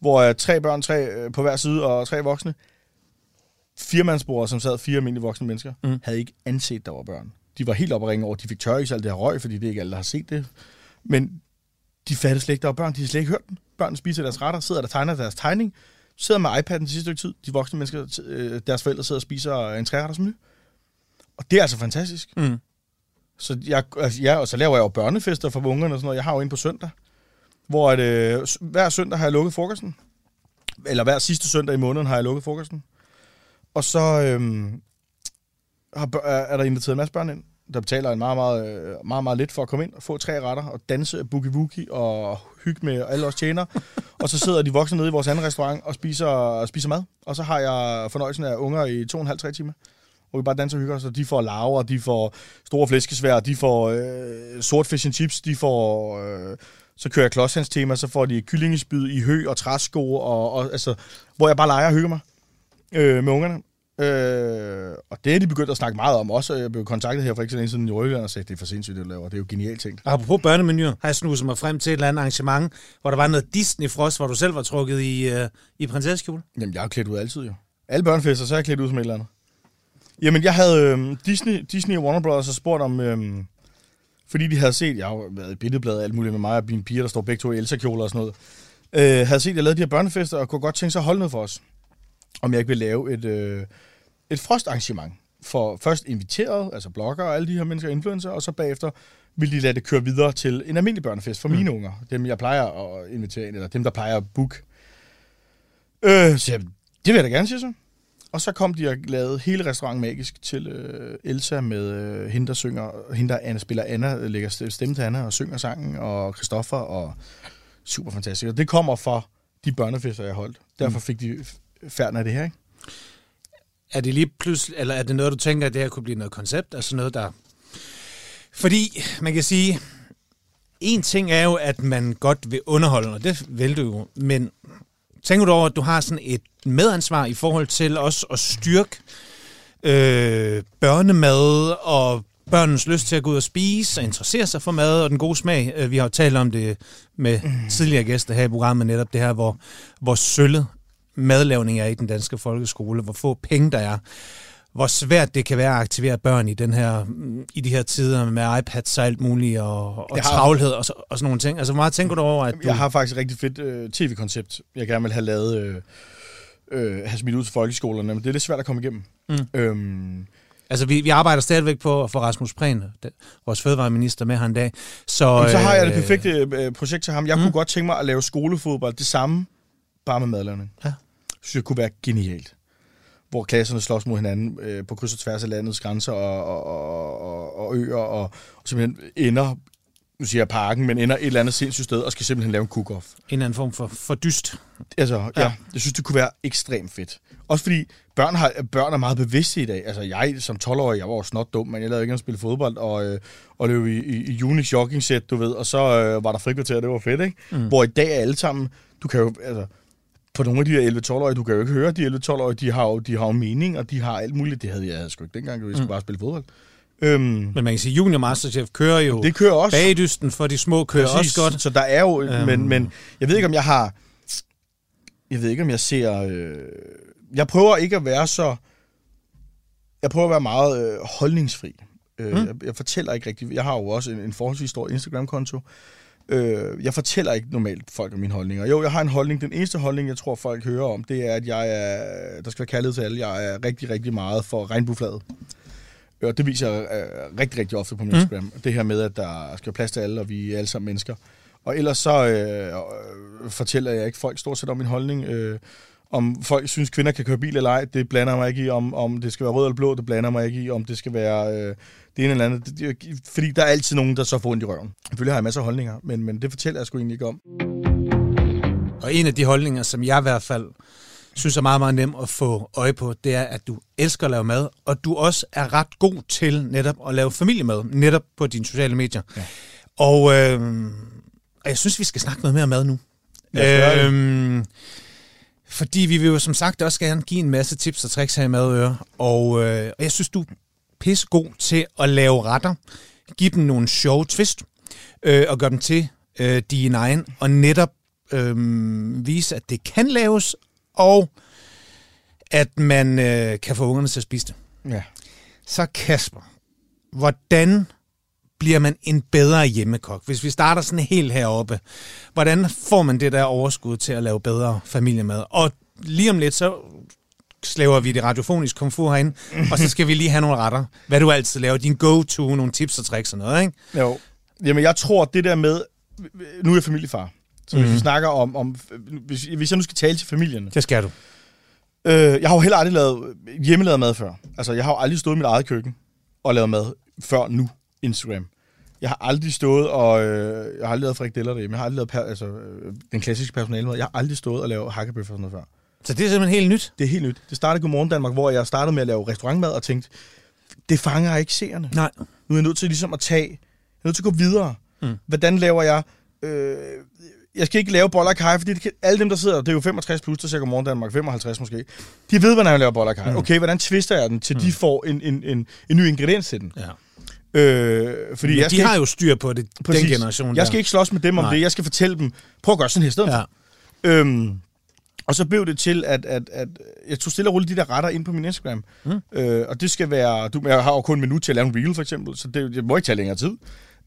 Speaker 2: hvor øh, tre børn tre øh, på hver side og tre voksne. Firemandsbord, som sad fire almindelige voksne mennesker, mm. havde ikke anset, der var børn. De var helt oppe at ringe over, de fik sig alt det her røg, fordi det er ikke alle, der har set det. Men de fattede slet ikke, der var børn, de har slet ikke hørt den. Børnene spiser deres retter, sidder der og tegner deres tegning, sidder med iPad'en til sidste stykke tid. De voksne mennesker, øh, deres forældre sidder og spiser en træretters menu. Og det er altså fantastisk. Mm. Så jeg, altså, ja, og så laver jeg jo børnefester for ungerne og sådan noget. Jeg har jo en på søndag, hvor at, øh, hver søndag har jeg lukket frokosten. Eller hver sidste søndag i måneden har jeg lukket frokosten. Og så øh, har, er der inviteret en masse børn ind, der betaler en meget, meget, meget, meget, meget lidt for at komme ind og få tre retter og danse boogie woogie og hygge med alle os tjener. og så sidder de voksne nede i vores anden restaurant og spiser, spiser mad. Og så har jeg fornøjelsen af unger i to og en halv, tre timer hvor vi bare danser og hygger os, og de får laver, de får store flæskesvær, de får øh, sort fish and chips, de får... Øh, så kører jeg klodshands tema, så får de kyllingespyd i hø og træsko, og, og, altså, hvor jeg bare leger og hygger mig øh, med ungerne. Øh, og det er de begyndt at snakke meget om også. Jeg blev kontaktet her for ikke så længe siden i Rødland og sagde, det er for sindssygt, det laver. Det er jo genialt ting.
Speaker 1: Og apropos børnemenuer, har jeg snuset mig frem til et eller andet arrangement, hvor der var noget Disney-frost, hvor du selv var trukket i, uh, i prinsessekjole.
Speaker 2: Jamen, jeg er klædt ud altid jo. Alle børnefester, så er jeg klædt ud som et eller andet. Jamen, jeg havde øh, Disney, Disney og Warner Brothers og spurgt om... Øh, fordi de havde set, jeg har været i billedbladet alt muligt med mig og mine piger, der står begge to i Elsa-kjoler og sådan noget, øh, havde set, at jeg lavede de her børnefester, og kunne godt tænke sig at holde noget for os. Om jeg ikke ville lave et, øh, et frostarrangement for først inviteret, altså blogger og alle de her mennesker, influencer, og så bagefter vil de lade det køre videre til en almindelig børnefest for mm. mine unger. Dem, jeg plejer at invitere ind, eller dem, der plejer at book. Øh, så jeg, det vil jeg da gerne sige så. Og så kom de og lavede hele restauranten magisk til øh, Elsa med øh, hende, der synger, hende, der Anna, spiller Anna, lægger stemme til Anna og synger sangen, og Christoffer, og super fantastisk. Og det kommer fra de børnefester, jeg holdt. Derfor mm. fik de færden af det her, ikke?
Speaker 1: Er det lige pludselig, eller er det noget, du tænker, at det her kunne blive noget koncept? Altså noget, der... Fordi, man kan sige, en ting er jo, at man godt vil underholde, og det vil du jo, men tænker du over, at du har sådan et medansvar i forhold til også at styrke øh, børnemad og børnens lyst til at gå ud og spise og interessere sig for mad og den gode smag. Øh, vi har jo talt om det med mm. tidligere gæster her i programmet, netop det her, hvor, hvor søllet madlavning er i den danske folkeskole, hvor få penge der er, hvor svært det kan være at aktivere børn i den her i de her tider med iPads og alt muligt og, og har, travlhed og, så, og sådan nogle ting. Altså, hvor meget tænker du over, at du...
Speaker 2: Jeg har faktisk et rigtig fedt øh, tv-koncept, jeg gerne vil have lavet, øh, øh, have smidt ud til folkeskolerne, men det er lidt svært at komme igennem. Mm. Øhm,
Speaker 1: Altså, vi, vi arbejder stadigvæk på at få Rasmus Prehn, vores fødevareminister, med her en dag. Så,
Speaker 2: Jamen, så har jeg det øh, perfekte øh, projekt til ham. Jeg mm. kunne godt tænke mig at lave skolefodbold, det samme, bare med madlavning. Ja. Synes jeg kunne være genialt. Hvor klasserne slås mod hinanden øh, på kryds og tværs af landets grænser og, og, og, og øer, og, og simpelthen ender nu siger jeg parken, men ender et eller andet sindssygt sted og skal simpelthen lave en cook-off.
Speaker 1: En eller anden form for, for dyst.
Speaker 2: Altså, ja. ja. Jeg synes, det kunne være ekstremt fedt. Også fordi børn, har, børn er meget bevidste i dag. Altså, jeg som 12-årig, jeg var jo snot dum, men jeg lavede ikke at spille fodbold og, øh, og løb i, i, i Unix jogging set, du ved, og så øh, var der frikvarter, det var fedt, ikke? Mm. Hvor i dag er alle sammen, du kan jo, altså, på nogle af de her 11-12-årige, du kan jo ikke høre, de 11-12-årige, de har jo, de har jo mening, og de har alt muligt. Det havde jeg, jeg havde sgu ikke dengang, vi skulle mm. bare spille fodbold. Øhm,
Speaker 1: Men man kan sige, Junior Masterchef kører jo
Speaker 2: det kører også.
Speaker 1: bagdysten for de små kører
Speaker 2: Præcis,
Speaker 1: også godt.
Speaker 2: Så der er jo,
Speaker 1: Øhm.
Speaker 2: men, men jeg ved ikke, om jeg har, jeg ved ikke, om jeg ser, øh, jeg prøver ikke at være så, jeg prøver at være meget øh, holdningsfri. Øh,
Speaker 1: mm.
Speaker 2: jeg, jeg fortæller ikke rigtigt, jeg har jo også en, en forholdsvis stor Instagram-konto, øh, jeg fortæller ikke normalt folk om mine holdninger. Jo, jeg har en holdning, den eneste holdning, jeg tror, folk hører om, det er, at jeg er, der skal være kærlighed til alle, jeg er rigtig, rigtig meget for regnbueflaget. Og det viser jeg øh, rigtig, rigtig ofte på min
Speaker 1: Mm.
Speaker 2: Instagram. Det her med, at der skal være plads til alle, og vi er alle sammen mennesker. Og ellers så øh, øh, fortæller jeg ikke folk stort set om min holdning. Øh, om folk synes, kvinder kan køre bil eller ej, det blander mig ikke i. Om, om det skal være rød eller blå, det blander mig ikke i. Om det skal være øh, det ene eller andet. Det, det, fordi der er altid nogen, der så får ondt i røven. Selvfølgelig har jeg masser af holdninger, men, men det fortæller jeg sgu egentlig ikke om.
Speaker 1: Og en af de holdninger, som jeg i hvert fald synes er meget, meget nem at få øje på, det er, at du elsker at lave mad, og du også er ret god til netop at lave familiemad, netop på dine sociale medier.
Speaker 2: Ja.
Speaker 1: Og, øh, og jeg synes, vi skal snakke noget mere om mad nu. Øhm, fordi vi vil jo som sagt også gerne give en masse tips og tricks her i Madøre, og, øh, og jeg synes, du er pissegod til at lave retter, give dem nogle sjove twist, øh, og gøre dem til øh, din egen, og netop øh, vise, at det kan laves, og at man øh, kan få ungerne til at spise det.
Speaker 2: Ja.
Speaker 1: Så Kasper, hvordan bliver man en bedre hjemmekok? Hvis vi starter sådan helt heroppe, hvordan får man det der overskud til at lave bedre familiemad? Og lige om lidt, så slæver vi det radiofonisk komfort herinde, og så skal vi lige have nogle retter. Hvad du altid laver, din go-to, nogle tips og tricks og noget, ikke?
Speaker 2: Jo. Jamen, jeg tror, det der med... Nu er jeg familiefar. Så hvis
Speaker 1: Mhm.
Speaker 2: vi snakker om... om hvis, hvis jeg nu skal tale til familierne...
Speaker 1: Det skal du.
Speaker 2: Øh, jeg har jo heller aldrig lavet hjemmelavet mad før. Altså, jeg har jo aldrig stået i mit eget køkken og lavet mad før nu. Instagram. Jeg har aldrig stået og... Øh, jeg har aldrig lavet frikadeller derhjemme. Jeg har aldrig lavet per, altså, øh, den klassiske personalemad. Jeg har aldrig stået og lavet hakkebøffer og sådan noget før.
Speaker 1: Så det er simpelthen helt nyt?
Speaker 2: Det er helt nyt. Det startede Godmorgen Danmark, hvor jeg startede med at lave restaurantmad og tænkte, det fanger ikke seerne.
Speaker 1: Nej.
Speaker 2: Nu er jeg nødt til ligesom at tage, jeg er nødt til at gå videre.
Speaker 1: Mm.
Speaker 2: Hvordan laver jeg, øh, jeg skal ikke lave boller og kaj, fordi det kan, alle dem, der sidder, det er jo 65 plus, der ser Godmorgen Danmark, 55 måske, de ved, hvordan jeg laver boller og kaj.
Speaker 1: Mm.
Speaker 2: Okay, hvordan twister jeg den, til mm. de får en, en, en, en ny ingrediens til den?
Speaker 1: Ja.
Speaker 2: Øh, fordi
Speaker 1: Men
Speaker 2: jeg
Speaker 1: de
Speaker 2: skal
Speaker 1: har
Speaker 2: ikke,
Speaker 1: jo styr på det,
Speaker 2: præcis,
Speaker 1: den generation
Speaker 2: Jeg skal ikke slås med dem om
Speaker 1: Nej.
Speaker 2: det, jeg skal fortælle dem, prøv at gøre sådan her i stedet.
Speaker 1: Ja.
Speaker 2: Øhm, og så blev det til, at, at, at jeg tog stille og roligt de der retter ind på min Instagram.
Speaker 1: Mm.
Speaker 2: Øh, og det skal være... Du, jeg har jo kun en minut til at lave en reel, for eksempel, så det, det må ikke tage længere tid.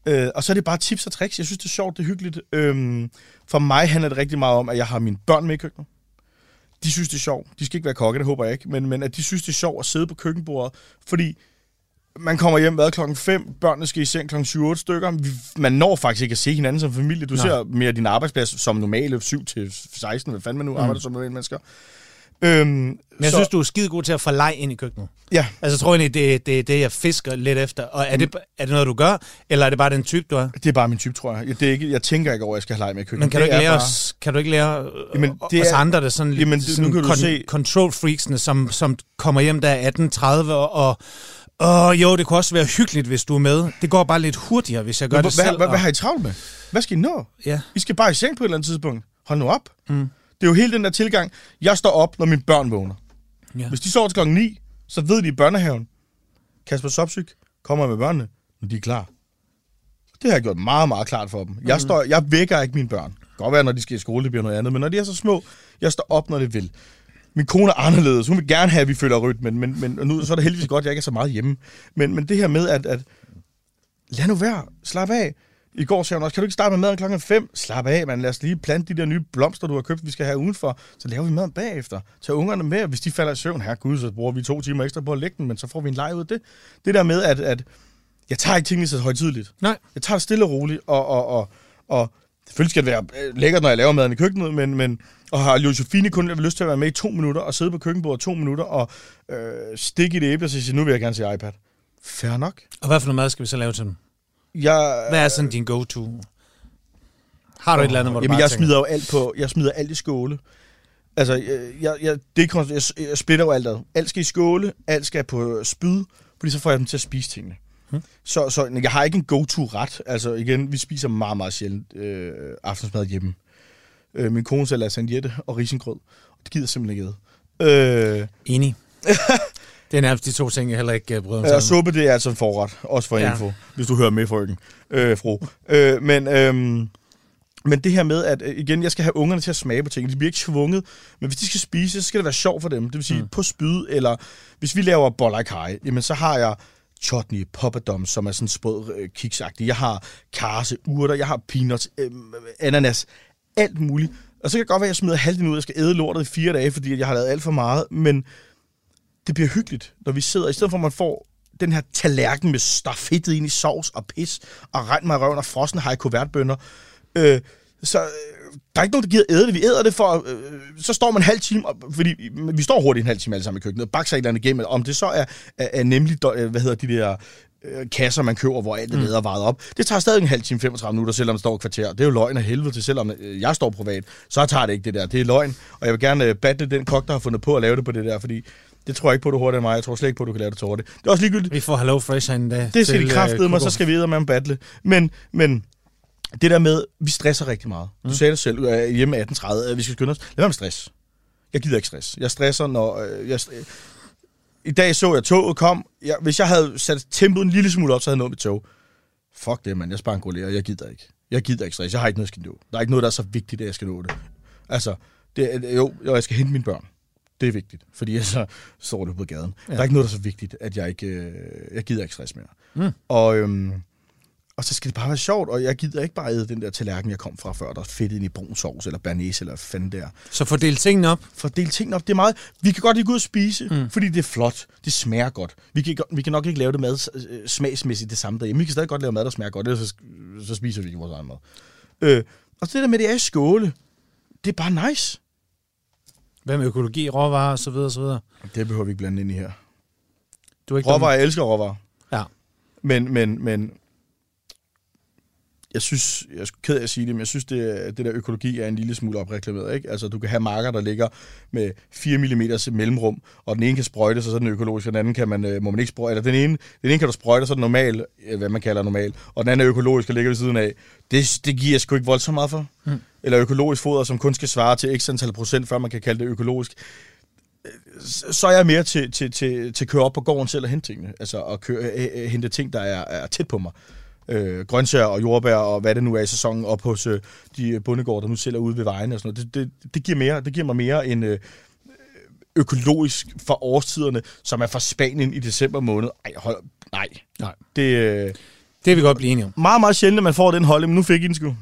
Speaker 2: Øh, og så er det bare tips og tricks. Jeg synes, det er sjovt, det er hyggeligt. Øhm, for mig handler det rigtig meget om, at jeg har mine børn med i køkkenet. De synes, det er sjovt. De skal ikke være kokke, det håber jeg ikke. Men, men at de synes, det er sjovt at sidde på køkkenbordet. Fordi man kommer hjem hvad, klokken 5, børnene skal i seng klokken 7-8 stykker. Vi, man når faktisk ikke at se hinanden som familie. Du
Speaker 1: Nej.
Speaker 2: Ser mere din arbejdsplads som normale 7 til 16, hvad fanden man nu
Speaker 1: Mm.
Speaker 2: mm. arbejder som normale mennesker. Øhm,
Speaker 1: Men jeg
Speaker 2: så,
Speaker 1: synes, du er skide god til at få leg ind i køkkenet.
Speaker 2: Ja,
Speaker 1: Altså, jeg tror egentlig, det er det, er det, jeg fisker lidt efter. Og er det, er det noget, du gør, eller er det bare den type, du er?
Speaker 2: det er bare min type, tror jeg. Det er ikke, jeg tænker ikke over, at jeg skal have leg med køkkenet.
Speaker 1: Men kan du
Speaker 2: Det
Speaker 1: ikke
Speaker 2: er
Speaker 1: lære
Speaker 2: bare-
Speaker 1: os, kan du ikke lære
Speaker 2: Jamen, det
Speaker 1: os
Speaker 2: er-
Speaker 1: andre, der sådan
Speaker 2: Jamen, det-
Speaker 1: sådan
Speaker 2: nu kan du se-
Speaker 1: control freaksene, som, som kommer hjem der er 18.30, og, og åh, jo, det kunne også være hyggeligt, hvis du er med. Det går bare lidt hurtigere, hvis jeg gør det selv.
Speaker 2: hvad, har I travlt med? Hvad skal I nå?
Speaker 1: Ja.
Speaker 2: I skal bare i seng på et eller andet tidspunkt. Hold nu op.
Speaker 1: Mm.
Speaker 2: Det er jo hele den der tilgang. Jeg står op, når mine børn vågner.
Speaker 1: Ja.
Speaker 2: Hvis de sover til klokken 9, så ved de i børnehaven, Kasper Sopsyk kommer med børnene, når de er klar. Det har jeg gjort meget, meget klart for dem. Jeg, står, jeg vækker ikke mine børn. Det kan godt være, når de skal i skole, det bliver noget andet. Men når de er så små, jeg står op, når det vil. Min kone er anderledes. Hun vil gerne have, at vi følger rytmen, men, men og nu så er det heldigvis godt, at jeg ikke er så meget hjemme. Men, men det her med, at, at lad nu være, slap af. I går sagde hun også, kan du ikke starte med maden klokken 5? Slap af, man. Lad os lige plante de der nye blomster, du har købt, vi skal have udenfor. Så laver vi maden bagefter. Tag ungerne med, hvis de falder i søvn. Her gud, så bruger vi to timer ekstra på at lægge den, men så får vi en leg ud af det. Det der med, at, at jeg tager ikke tingene så højtidligt.
Speaker 1: Nej.
Speaker 2: Jeg tager det stille og roligt, og, og, og, og selvfølgelig skal det være øh, lækkert, når jeg laver maden i køkkenet, men, men og har Josefine kun lyst til at være med i to minutter, og sidde på køkkenbordet to minutter, og øh, stikke i det æble, og sige, nu vil jeg gerne se iPad. Fair nok.
Speaker 1: Og hvad for noget mad skal vi så lave til dem?
Speaker 2: Jeg,
Speaker 1: Hvad er sådan din go-to? Har du et eller andet, hvor du
Speaker 2: Jamen,
Speaker 1: bare
Speaker 2: jeg
Speaker 1: tænker,
Speaker 2: smider jo alt på, jeg smider alt i skåle. Altså, jeg, jeg, jeg, det, er- jeg, jeg splitter jo alt ad. Alt skal i skåle, alt skal på spyd, fordi så får jeg dem til at spise tingene.
Speaker 1: Hmm.
Speaker 2: Så, så jeg har ikke en go-to-ret. Altså igen, vi spiser meget, meget sjældent øh, aftensmad hjemme. Øh, min kone selv lasagnette og risengrød. Og det gider simpelthen ikke. Øh,
Speaker 1: Enig. (laughs) det er nærmest de to ting, jeg heller ikke uh, bryder mig
Speaker 2: Ja,
Speaker 1: om.
Speaker 2: suppe, det er altså en forret. Også for
Speaker 1: Ja.
Speaker 2: info, hvis du hører med, frøken. Øh, fru. Øh, men, øhm, men det her med, at øh, igen, jeg skal have ungerne til at smage på ting. De bliver ikke tvunget. Men hvis de skal spise, så skal det være sjovt for dem. Det vil sige, mm. på spyd, eller hvis vi laver boller i kaj, jamen så har jeg chutney, poppadom, som er sådan sprød øh, kiksagtig. Jeg har karse, urter, jeg har peanuts, øh, ananas, alt muligt. Og så kan det godt være, at jeg smider halvdelen ud, jeg skal æde lortet i fire dage, fordi at jeg har lavet alt for meget. Men det bliver hyggeligt, når vi sidder, i stedet for at man får den her tallerken med stafettet ind i sovs og pis, og regn mig røven og frossen har i kuvertbønder, Øh, så øh, der er ikke nogen, der gider æde det. Vi æder det for, øh, så står man en halv time, og- fordi vi står hurtigt en halv time alle sammen i køkkenet, og bakser et eller andet igennem. Om det så er, er, er nemlig, øh, hvad hedder de der øh, kasser, man køber, hvor alt er mm. er vejet op. Det tager stadig en halv time, 35 minutter, selvom det står et kvarter. Det er jo løgn af helvede til, selvom øh, jeg står privat, så tager det ikke det der. Det er løgn, og jeg vil gerne battle den kok, der har fundet på at lave det på det der, fordi det tror jeg ikke på, du er hurtigere end mig. Jeg tror slet ikke på, du kan lave det til hurtigt. Det er også ligegyldigt.
Speaker 1: Vi får Hello Fresh herinde da.
Speaker 2: Det skal de kraftede mig, så skal vi med en battle. Men, men det der med, vi stresser rigtig meget. Du sagde det selv, øh, hjemme 18.30, at vi skal skynde os. Lad være med stress. Jeg gider ikke stress. Jeg stresser, når... Øh, jeg, st- I dag så jeg, toget kom. Jeg, hvis jeg havde sat tempoet en lille smule op, så havde jeg nået mit tog. Fuck det, mand. Jeg spangulerer. Jeg gider ikke. Jeg gider ikke stress. Jeg har ikke noget, jeg skal nå. Der er ikke noget, der er så vigtigt, at jeg skal nå det. Altså, det, jo, jo, jeg skal hente mine børn. Det er vigtigt, fordi jeg så står det på gaden. Ja. Der er ikke noget, der er så vigtigt, at jeg ikke... Øh, jeg gider ikke stress mere.
Speaker 1: Mm.
Speaker 2: Og, øhm, og så skal det bare være sjovt, og jeg gider ikke bare æde den der tallerken, jeg kom fra før, der er fedt ind i brun sovs, eller bernæs, eller fanden der.
Speaker 1: Så fordel tingene op.
Speaker 2: For at dele tingene op, det er meget... Vi kan godt gå ud og spise, mm. fordi det er flot. Det smager godt. Vi kan, vi kan nok ikke lave det mad øh, smagsmæssigt det samme derhjemme. Vi kan stadig godt lave mad, der smager godt, ellers så, så spiser vi ikke vores egen mad. Øh, og det der med, det er i skåle, det er bare nice.
Speaker 1: Hvad med økologi, råvarer og så videre, så videre.
Speaker 2: Det behøver vi ikke blande ind i her.
Speaker 1: Du er ikke
Speaker 2: Råvarer, jeg elsker råvarer.
Speaker 1: Ja.
Speaker 2: Men, men, men jeg synes, jeg er ked af at sige det, men jeg synes, det, det der økologi er en lille smule opreklameret. Ikke? Altså, du kan have marker, der ligger med 4 mm mellemrum, og den ene kan sprøjte, så er den økologisk, og den anden kan man, øh, må man ikke sprøjte. Eller den ene, den ene kan du sprøjte, så er den normal, øh, hvad man kalder normal, og den anden er økologisk og ligger ved siden af. Det, det giver jeg sgu ikke voldsomt meget for. Mm. Eller økologisk foder, som kun skal svare til x antal procent, før man kan kalde det økologisk så er jeg mere til, til, til, til at køre op på gården selv og hente tingene. Altså at køre, øh, øh, hente ting, der er, er tæt på mig. Øh, grøntsager og jordbær og hvad det nu er i sæsonen op hos øh, de bondegårde, der nu sælger ude ved vejene og sådan noget. Det, det, det, giver, mere, det giver mig mere en øh, økologisk for årstiderne, som er fra Spanien i december måned. Ej, hold, nej.
Speaker 1: Nej.
Speaker 2: Det øh,
Speaker 1: Det vil vi godt blive enige om.
Speaker 2: meget, meget sjældent, at man får den holdning, men nu fik I den sgu.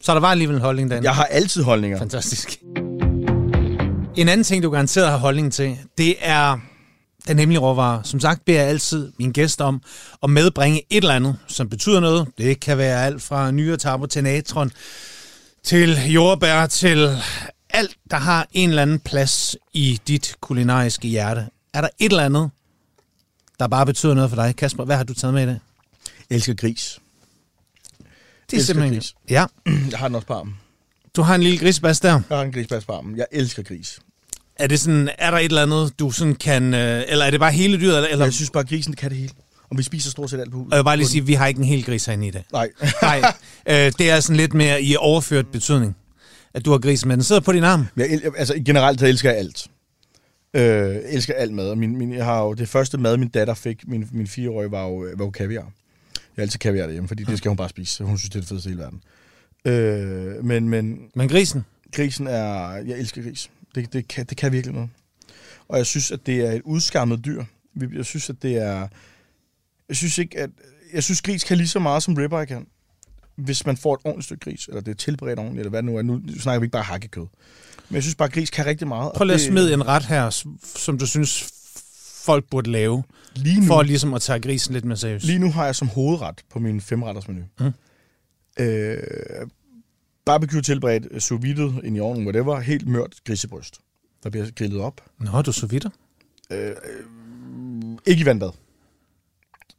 Speaker 1: Så der var alligevel en holdning derinde.
Speaker 2: Jeg har altid holdninger.
Speaker 1: Fantastisk. En anden ting, du garanteret har holdning til, det er den hemmelige råvare. Som sagt beder jeg altid min gæst om at medbringe et eller andet, som betyder noget. Det kan være alt fra nyretapper til natron, til jordbær, til alt, der har en eller anden plads i dit kulinariske hjerte. Er der et eller andet, der bare betyder noget for dig? Kasper, hvad har du taget med i dag?
Speaker 2: Jeg elsker gris.
Speaker 1: Det er
Speaker 2: Elsker
Speaker 1: simpelthen...
Speaker 2: gris.
Speaker 1: Ja, (clears throat)
Speaker 2: Jeg har den også på armen.
Speaker 1: du har en lille grisbas der.
Speaker 2: Jeg har en grisbas på armen. Jeg elsker gris.
Speaker 1: Er det sådan, er der et eller andet, du sådan kan, øh, eller er det bare hele dyret, eller, eller
Speaker 2: Jeg synes bare, at grisen kan det hele. Og vi spiser stort set alt på huset.
Speaker 1: Og jeg vil bare lige sige, at vi har ikke en hel gris herinde i dag.
Speaker 2: Nej. (laughs)
Speaker 1: Nej, øh, det er sådan lidt mere i overført betydning, at du har grisen, men den sidder på din arm.
Speaker 2: jeg, el- altså, generelt så elsker jeg alt. Øh, elsker alt mad. Min, min, jeg har jo, det første mad, min datter fik, min, min fireårige, var jo, var jo kaviar. Jeg har altid kaviar derhjemme, fordi det skal hun bare spise. Hun synes, det er det fedeste i hele verden. Øh, men, men
Speaker 1: Men grisen,
Speaker 2: grisen er... Jeg elsker gris. Det, det, kan, det kan virkelig noget. Og jeg synes, at det er et udskammet dyr. Jeg synes, at det er... Jeg synes ikke, at... Jeg synes, gris kan lige så meget, som ribeye kan. Hvis man får et ordentligt stykke gris, eller det er tilberedt ordentligt, eller hvad det nu er. Nu snakker vi ikke bare hakkekød. Men jeg synes bare, at gris kan rigtig meget.
Speaker 1: prøv lige at
Speaker 2: det-
Speaker 1: smide en ret her, som du synes, folk burde lave,
Speaker 2: Lige nu,
Speaker 1: for ligesom at tage grisen lidt mere seriøst.
Speaker 2: lige nu har jeg som hovedret på min femretters menu.
Speaker 1: Mm.
Speaker 2: Øh, barbecue tilberedt, øh, sous vide ind i ovnen, whatever, helt mørt grisebryst. Der bliver grillet op.
Speaker 1: Nå, du så vidt.
Speaker 2: Øh, øh, ikke i vandbad.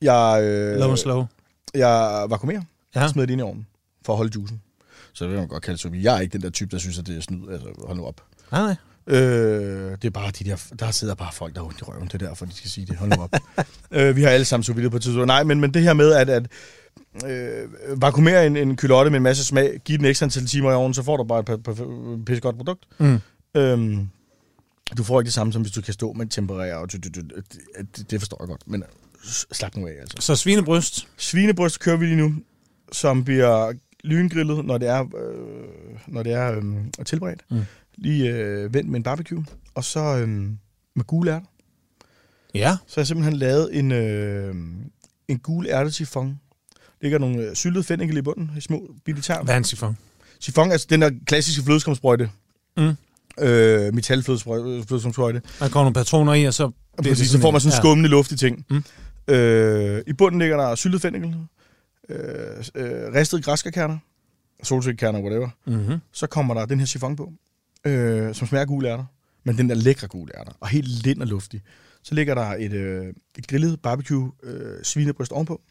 Speaker 2: Jeg, øh,
Speaker 1: Low and slow.
Speaker 2: jeg vakuumerer,
Speaker 1: ja.
Speaker 2: smider det ind i ovnen, for at holde juicen. Så det vil man godt kalde sous vide. Jeg er ikke den der type, der synes, at det er snyd. Altså, hold nu op.
Speaker 1: Nej, nej.
Speaker 2: Øh, det er bare de der, der sidder bare folk, der har ondt i røven, det er derfor, de skal sige det. Hold nu op. (laughs) øh, vi har alle sammen sous på tidspunkt. Nej, men, men det her med, at, at øh, vakuumere en, en kylotte med en masse smag, give den ekstra antal timer i ovnen, så får du bare et, et, et pisse godt produkt.
Speaker 1: Mm.
Speaker 2: Øhm, du får ikke det samme, som hvis du kan stå med temperere, og det, det, forstår jeg godt, men slap nu af, altså.
Speaker 1: Så svinebryst.
Speaker 2: Svinebryst kører vi lige nu, som bliver lyngrillet, når det er, øh, når det er øh, tilberedt.
Speaker 1: Mm.
Speaker 2: Lige øh, vendt med en barbecue, og så øh, med gule ærter.
Speaker 1: Ja.
Speaker 2: Så har jeg simpelthen lavet en, øh, en gul ærtetifon. Ligger nogle øh, syltede fennikel i bunden, i små bitte tern.
Speaker 1: Hvad er en sifon?
Speaker 2: Sifon, altså den der klassiske flødeskumsprøjte.
Speaker 1: Mm.
Speaker 2: Øh, metalflødeskumsprøjte.
Speaker 1: Der kommer nogle patroner i, og så... det
Speaker 2: Præcis, så får man sådan en
Speaker 1: ja.
Speaker 2: skummende luftig ting.
Speaker 1: Mm.
Speaker 2: Øh, I bunden ligger der syltet fennikel, øh, øh, ristet græskarkerner, solsikkekerner, whatever.
Speaker 1: Mm-hmm.
Speaker 2: Så kommer der den her chiffon på, øh, som smager gule ærter, men den der lækre gule ærter, og helt lind og luftig. Så ligger der et, øh, et grillet barbecue øh, svinebryst ovenpå,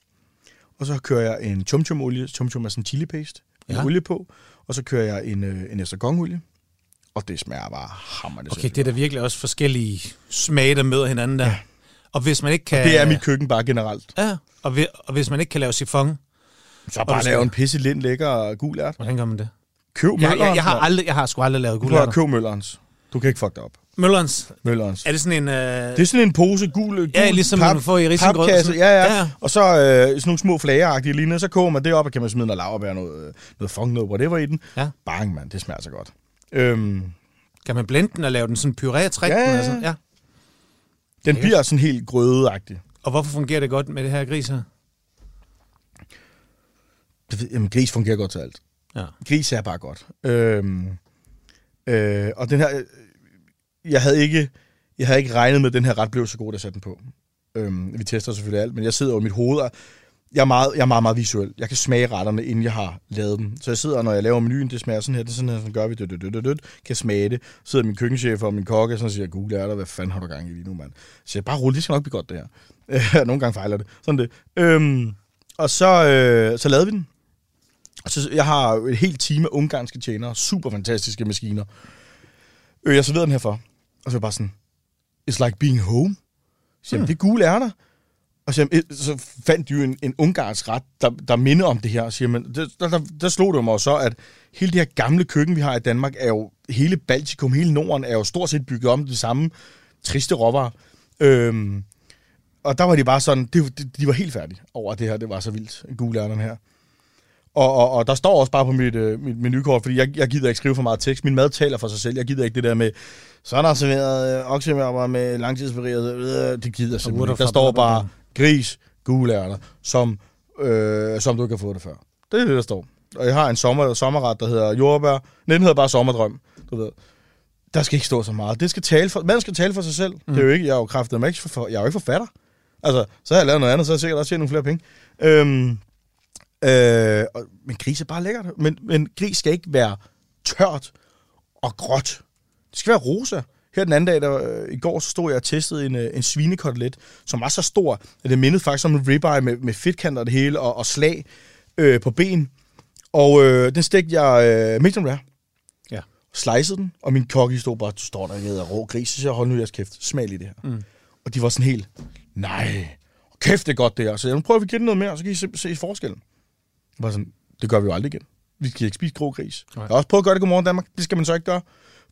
Speaker 2: og så kører jeg en chum chum olie, chum chum er sådan en chili paste. Ja. olie på, og så kører jeg en, øh, en estragon olie, og det smager bare hammerende
Speaker 1: Okay, det er da virkelig også forskellige smage, der møder hinanden der. Ja. Og hvis man ikke kan...
Speaker 2: Det er mit køkken bare generelt.
Speaker 1: Ja, og, hvis, og hvis man ikke kan lave sifon,
Speaker 2: Så bare lave en pisse lind lækker gul ært.
Speaker 1: hvordan gør man det?
Speaker 2: Køb
Speaker 1: Jeg,
Speaker 2: Møllerens.
Speaker 1: jeg, jeg, har, aldrig, jeg har sgu aldrig lavet
Speaker 2: Prøv
Speaker 1: gule
Speaker 2: at købe Møllerens. Du kan ikke fuck det op.
Speaker 1: Møllerens,
Speaker 2: Møllerens.
Speaker 1: er det sådan en... Øh,
Speaker 2: Det er sådan en pose gul, gul
Speaker 1: Ja, ligesom man får i risengrød
Speaker 2: papkasse. Ja, ja,
Speaker 1: Ja.
Speaker 2: Og så øh, sådan nogle små flageragtige lignende. Så koger man det op, og kan man smide noget laverbær, noget, øh, noget fong, noget whatever i den.
Speaker 1: Ja.
Speaker 2: Bang, mand. Det smager så godt. Øhm,
Speaker 1: kan man blende den og lave den sådan puré træk
Speaker 2: Ja, ja,
Speaker 1: den?
Speaker 2: ja.
Speaker 1: Altså? ja.
Speaker 2: den
Speaker 1: Lækkert.
Speaker 2: bliver sådan helt grødeagtig.
Speaker 1: Og hvorfor fungerer det godt med det her gris her?
Speaker 2: Det ved, jamen, gris fungerer godt til alt.
Speaker 1: Ja.
Speaker 2: Gris er bare godt. Øhm, øh, og den her... Jeg havde ikke... Jeg havde ikke regnet med, at den her ret blev så god, at jeg satte den på. Øhm, vi tester selvfølgelig alt, men jeg sidder over mit hoved, og jeg er, meget, jeg er meget, meget visuel. Jeg kan smage retterne, inden jeg har lavet dem. Så jeg sidder, når jeg laver menuen, det smager sådan her, det er sådan her, sådan gør vi, død, død, død, død, kan smage det. Så sidder min køkkenchef og min kokke, og så siger Google gule er der, hvad fanden har du gang i lige nu, mand? Så jeg bare rulle, det skal nok blive godt, det her. (laughs) Nogle gange fejler det. Sådan det. Øhm, og så, øh, så lavede vi den. Så, jeg har et helt team af ungarske tjenere, super fantastiske maskiner. Øh, jeg serverede den her for. Og så var jeg bare sådan, it's like being home. Så hmm. det er gule ærter. Og så, siger, så fandt de jo en, en ungarsk ret, der, der minder om det her. Og siger, men der, der, der, der slog det mig så, at hele det her gamle køkken, vi har i Danmark, er jo, hele Baltikum, hele Norden, er jo stort set bygget om det samme triste råvarer. Øhm, og der var de bare sådan, det, de, de var helt færdige over det her, det var så vildt, gule ærterne her. Og, og, og der står også bare på mit, øh, mit menukort, fordi jeg, jeg gider ikke skrive for meget tekst. Min mad taler for sig selv. Jeg gider ikke det der med, så er der serveret øh, oksemørber med langtidspareret. Øh, det gider jeg simpelthen ikke. Der står bare gris, gule ærter, som, øh, som du ikke har fået det før. Det er det, der står. Og jeg har en sommer, sommerret, der hedder jordbær. Den hedder bare sommerdrøm. Du ved. Der skal ikke stå så meget. Det skal tale for, man skal tale for sig selv. Mm. Det er jo ikke, jeg er jo kraftet jeg er jo ikke forfatter. Altså, så har jeg lavet noget andet, så har jeg sikkert også tjent nogle flere penge. Øhm, Øh, og, men gris er bare lækkert. Men, men gris skal ikke være tørt og gråt. Det skal være rosa. Her den anden dag, der, øh, i går, så stod jeg og testede en, øh, en svinekotelet, som var så stor, at det mindede faktisk om en ribeye med, med fedtkanter og det hele, og, og slag øh, på ben. Og øh, den stegte jeg øh, medium rare.
Speaker 1: Ja.
Speaker 2: Slicede den, og min kokke stod bare, du står der og rå gris, så jeg, hold nu jeres kæft, smag lige det her.
Speaker 1: Mm.
Speaker 2: Og de var sådan helt, nej, kæft det er godt det her. Så jeg, prøver at give det noget mere, så kan I se, se forskellen. Var sådan, det gør vi jo aldrig igen. Vi skal ikke spise grå gris.
Speaker 1: Nej.
Speaker 2: Jeg har også prøvet at gøre det godmorgen Danmark. Det skal man så ikke gøre.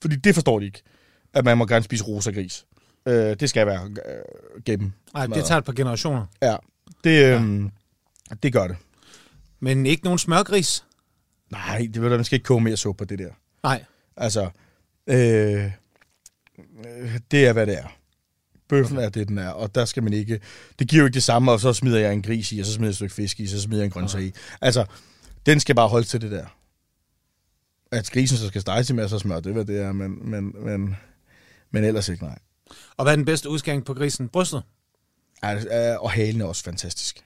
Speaker 2: Fordi det forstår de ikke. At man må gerne spise rosa gris. Øh, det skal være øh, gennem.
Speaker 1: Nej, det tager et par generationer.
Speaker 2: Ja, det, øh, ja. det gør det.
Speaker 1: Men ikke nogen smørgris?
Speaker 2: Nej, det ved du, man skal ikke koge mere suppe på det der.
Speaker 1: Nej.
Speaker 2: Altså, øh, øh, det er, hvad det er. Bøffen er det, den er, og der skal man ikke... Det giver jo ikke det samme, og så smider jeg en gris i, og så smider jeg et stykke fisk i, så smider jeg en grøntsag i. Altså, den skal bare holde til det der. At grisen så skal stege til masser af smør, det hvad det er, men, men, men, men ellers ikke, nej.
Speaker 1: Og hvad er den bedste udskæring på grisen? Brystet?
Speaker 2: Altså, og halen er også fantastisk.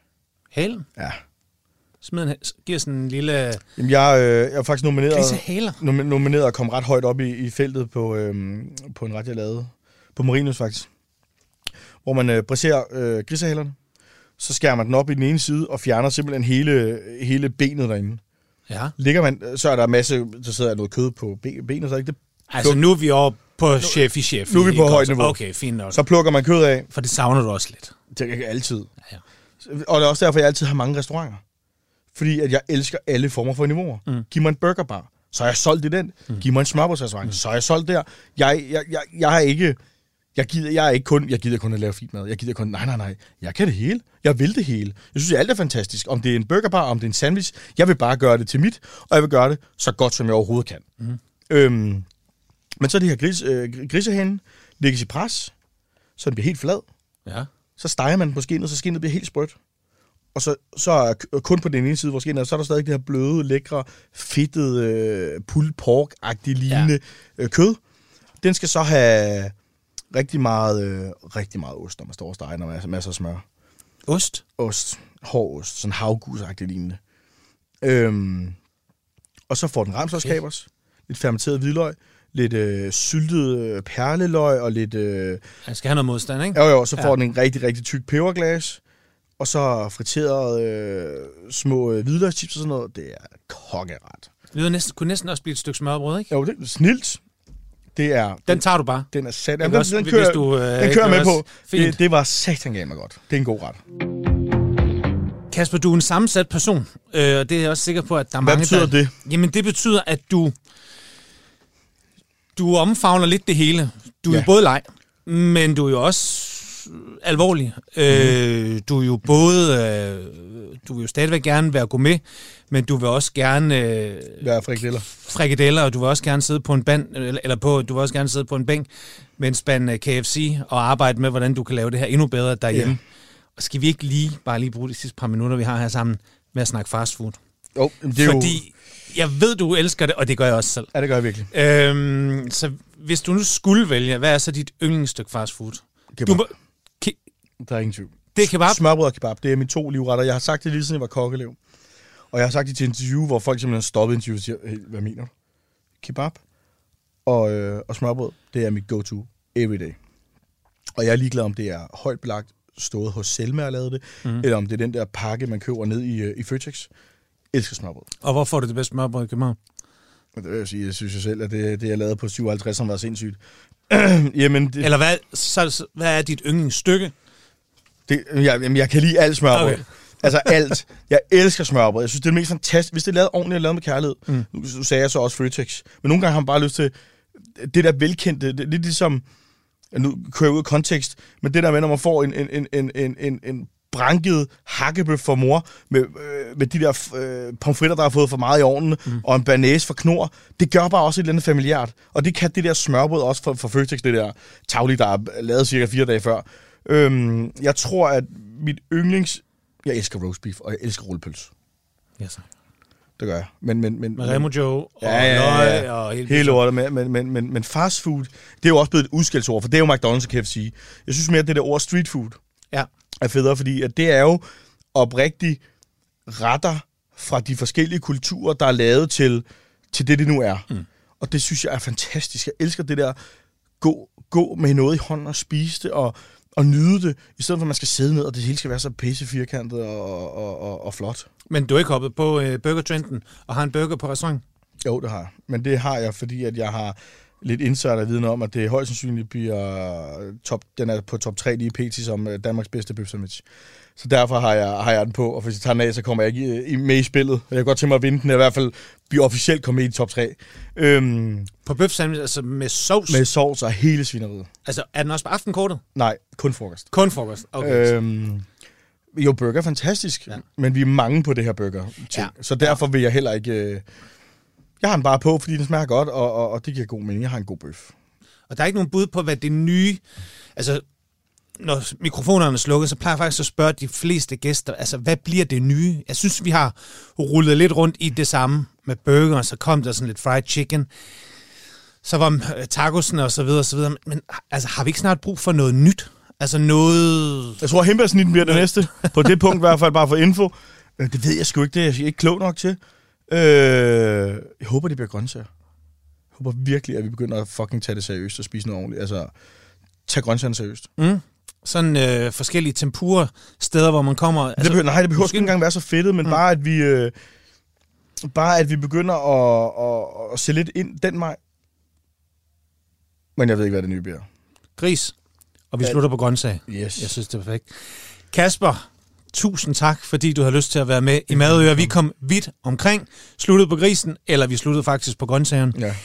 Speaker 1: Halen?
Speaker 2: Ja.
Speaker 1: Smid en, giver sådan en lille
Speaker 2: Jamen, jeg, øh, jeg er faktisk nomineret...
Speaker 1: grisehaler.
Speaker 2: nom- nomineret og kom ret højt op i, i feltet på, øhm, på en ret, jeg lavede. På Marinus faktisk. Hvor man øh, bræserer øh, grisehalerne. Så skærer man den op i den ene side og fjerner simpelthen hele, hele benet derinde.
Speaker 1: Ja.
Speaker 2: Ligger man, så er der masse, der sidder noget kød på be- benet, så ikke det.
Speaker 1: Altså nu er vi oppe på chef i chef.
Speaker 2: nu er vi på højt niveau.
Speaker 1: Okay, fint nok.
Speaker 2: Så plukker man kød af.
Speaker 1: For det savner du også lidt.
Speaker 2: Det er altid.
Speaker 1: Ja.
Speaker 2: Og det er også derfor, jeg altid har mange restauranter. fordi at jeg elsker alle former for niveauer. Mm. Giv mig en burgerbar, så er jeg solgt i den. Mm. Giv mig en smørbrødsrestaurant, mm. så er jeg solgt der. Jeg, jeg, jeg, jeg er ikke... Jeg gider, jeg er ikke kun, jeg gider kun at lave fint mad. Jeg gider kun, nej, nej, nej. Jeg kan det hele. Jeg vil det hele. Jeg synes, alt er fantastisk. Om det er en burgerbar, om det er en sandwich. Jeg vil bare gøre det til mit, og jeg vil gøre det så godt, som jeg overhovedet kan. Mm. Øhm, men så er det her gris, øh, grisehænden, lægges i pres, så den bliver helt flad.
Speaker 1: Ja.
Speaker 2: Så steger man på skinnet, så skinnet bliver helt sprødt. Og så, så er k- kun på den ene side, hvor skinnet så er der stadig det her bløde, lækre, fedtede, øh, pulled pork-agtige lignende ja. øh, kød. Den skal så have rigtig meget, øh, rigtig meget ost, når man står og steger, og masser, masser af smør.
Speaker 1: Ost?
Speaker 2: Ost, hård ost, sådan havgusagtigt lignende. Øhm, og så får den ramsårskabers, lidt fermenteret hvidløg, lidt øh, syltet øh, perleløg og lidt... Øh,
Speaker 1: Han skal have noget modstand, ikke?
Speaker 2: jo, jo, så får
Speaker 1: Ja.
Speaker 2: ja. den en rigtig, rigtig tyk peberglas, og så friteret øh, små øh, hvidløgschips og sådan noget. Det er kokkeret.
Speaker 1: Det lyder næsten, kunne næsten også blive et stykke smørbrød, ikke?
Speaker 2: Jo, det er snilt. Det er...
Speaker 1: Den tager du bare.
Speaker 2: den er sat. Jamen, den,
Speaker 1: også,
Speaker 2: den,
Speaker 1: hvis
Speaker 2: kører,
Speaker 1: du, øh,
Speaker 2: den kører med på.
Speaker 1: Fint.
Speaker 2: Det, det var satan mig godt. Det er en god ret.
Speaker 1: Kasper, du er en sammensat person, øh, og det er jeg også sikker på, at der er
Speaker 2: Hvad
Speaker 1: mange,
Speaker 2: betyder
Speaker 1: der...
Speaker 2: det?
Speaker 1: Jamen, det betyder, at du... Du omfavner lidt det hele. Du er
Speaker 2: Ja.
Speaker 1: jo både leg, men du er jo også alvorlig. Mm. Øh, du er jo både... Øh, du vil jo stadigvæk gerne være gourmet, men du vil også gerne øh,
Speaker 2: er frikadeller?
Speaker 1: frikadeller, og du vil også gerne sidde på en band, eller på, du vil også gerne sidde på en bænk med en spand øh, KFC og arbejde med, hvordan du kan lave det her endnu bedre derhjemme.
Speaker 2: Ja.
Speaker 1: Og skal vi ikke lige, bare lige bruge de sidste par minutter, vi har her sammen, med at snakke fast food?
Speaker 2: Jo, det er
Speaker 1: Fordi
Speaker 2: jo...
Speaker 1: jeg ved, du elsker det, og det gør jeg også selv.
Speaker 2: Ja, det gør jeg virkelig.
Speaker 1: Øhm, så hvis du nu skulle vælge, hvad er så dit yndlingsstykke fast food?
Speaker 2: Kebab.
Speaker 1: Du må,
Speaker 2: Der er ingen tvivl.
Speaker 1: det er kebab?
Speaker 2: Smørbrød og kebab, det er mine to livretter. Jeg har sagt det lige siden jeg var kokkelev. Og jeg har sagt det til interview, hvor folk simpelthen har stoppet interviewet og siger, hey, hvad mener du? Kebab og, øh, og smørbrød, det er mit go-to every day. Og jeg er ligeglad, om det er højt belagt, stået hos Selma og lavet det, mm. eller om det er den der pakke, man køber ned i, øh, i Føtex. Elsker smørbrød.
Speaker 1: Og hvor får du det bedste smørbrød i København?
Speaker 2: Det vil jeg sige, jeg synes jo selv, at det, det jeg lavede på 57, som var sindssygt. (clears throat) Jamen, det,
Speaker 1: Eller hvad, så, hvad er dit yndlingsstykke?
Speaker 2: Det, jeg, jamen, jeg kan lide alt smørbrød.
Speaker 1: Okay. (laughs)
Speaker 2: Altså alt. Jeg elsker smørbrød. Jeg synes, det er det mest fantastisk. Hvis det er lavet ordentligt og lavet med kærlighed. Mm. Nu, sagde jeg så også Fritex. Men nogle gange har man bare lyst til det der velkendte. Det, lidt ligesom, nu kører jeg ud af kontekst, men det der med, når man får en, en, en, en, en, en, en branket hakkebøf for mor, med, øh, med de der øh, pomfritter, der har fået for meget i ovnen, mm. og en banæs for knor, det gør bare også et eller andet familiært. Og det kan det der smørbrød også for, for Føtex, det der tavlig, der er lavet cirka fire dage før. Øhm, jeg tror, at mit yndlings... Jeg elsker roast beef, og jeg elsker rullepøls.
Speaker 1: Ja, så.
Speaker 2: Det gør jeg. Men, men, men,
Speaker 1: Med Remo Joe og
Speaker 2: Ja, ja, ja.
Speaker 1: løg og hele,
Speaker 2: Hele ordet, men, men, men, men, men fast food, det er jo også blevet et udskældsord, for det er jo McDonald's og KFC. Jeg synes mere, at det der ord street food
Speaker 1: Ja.
Speaker 2: er federe, fordi at det er jo oprigtigt retter fra de forskellige kulturer, der er lavet til, til det, det nu er. Mm. Og det synes jeg er fantastisk. Jeg elsker det der gå, gå med noget i hånden og spise det, og, og nyde det, i stedet for at man skal sidde ned, og det hele skal være så pisse firkantet og, og, og, og flot.
Speaker 1: Men du er ikke hoppet på øh, Burger Trenden og har en burger på restaurant?
Speaker 2: Jo, det har jeg. Men det har jeg, fordi at jeg har lidt insider-viden om, at det højst sandsynligt bliver top, den er på top 3 lige pt. som øh, Danmarks bedste bøf sandwich. Så derfor har jeg, har jeg den på, og hvis jeg tager den af, så kommer jeg ikke i, i, med i spillet. Jeg kan godt tænke mig at vinde den, i hvert fald blive officielt komme med i top 3. Øhm,
Speaker 1: På bøf sandwich, altså med sovs?
Speaker 2: med sovs og hele svineriet.
Speaker 1: Altså, er den også på aftenkortet?
Speaker 2: Nej, kun frokost.
Speaker 1: Kun frokost. Okay. Øh,
Speaker 2: Øhm, jo, burger er fantastisk,
Speaker 1: Ja.
Speaker 2: men vi er mange på det her burger.
Speaker 1: Ja.
Speaker 2: Så derfor vil jeg heller ikke... Øh, jeg har den bare på, fordi den smager godt, og, og, og det giver god mening. Jeg har en god bøf.
Speaker 1: og der er ikke nogen bud på, hvad det nye... Altså, når mikrofonerne er slukket, så plejer jeg faktisk at spørge de fleste gæster, altså, hvad bliver det nye? Jeg synes, vi har rullet lidt rundt i det samme med burger, og så kom der sådan lidt fried chicken. Så var øh, tacosen og så videre, og så videre. Men altså, har vi ikke snart brug for noget nyt? Altså noget...
Speaker 2: Jeg tror, hembærsnitten bliver det næste. På det punkt i hvert fald, bare for info. Øh, Det ved jeg sgu ikke. Det er jeg ikke klog nok til. Øh, jeg håber, det bliver grøntsager. Jeg håber virkelig, at vi begynder at fucking tage det seriøst og spise noget ordentligt. Altså, tage grøntsagerne seriøst.
Speaker 1: Mm, sådan øh, forskellige tempura steder, hvor man kommer...
Speaker 2: Altså, det behøver, nej, det behøver
Speaker 1: måske-
Speaker 2: ikke engang være så fedtet, men mm. bare at vi... Øh, bare at vi begynder at, at, at se lidt ind den vej. Men jeg ved ikke, hvad det nye bliver.
Speaker 1: Gris. Og vi
Speaker 2: Ja.
Speaker 1: slutter på grøntsag.
Speaker 2: Yes.
Speaker 1: Jeg synes, det er perfekt. Kasper, tusind tak, fordi du har lyst til at være med i Madøre. Vi kom vidt omkring, sluttede på grisen, eller vi sluttede faktisk på grøntsagen.
Speaker 2: Ja.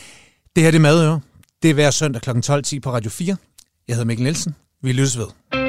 Speaker 1: Det her det er Madøre. Det er hver søndag kl. 12.10 på Radio 4. Jeg hedder Mikkel Nielsen. Vi lyttes ved.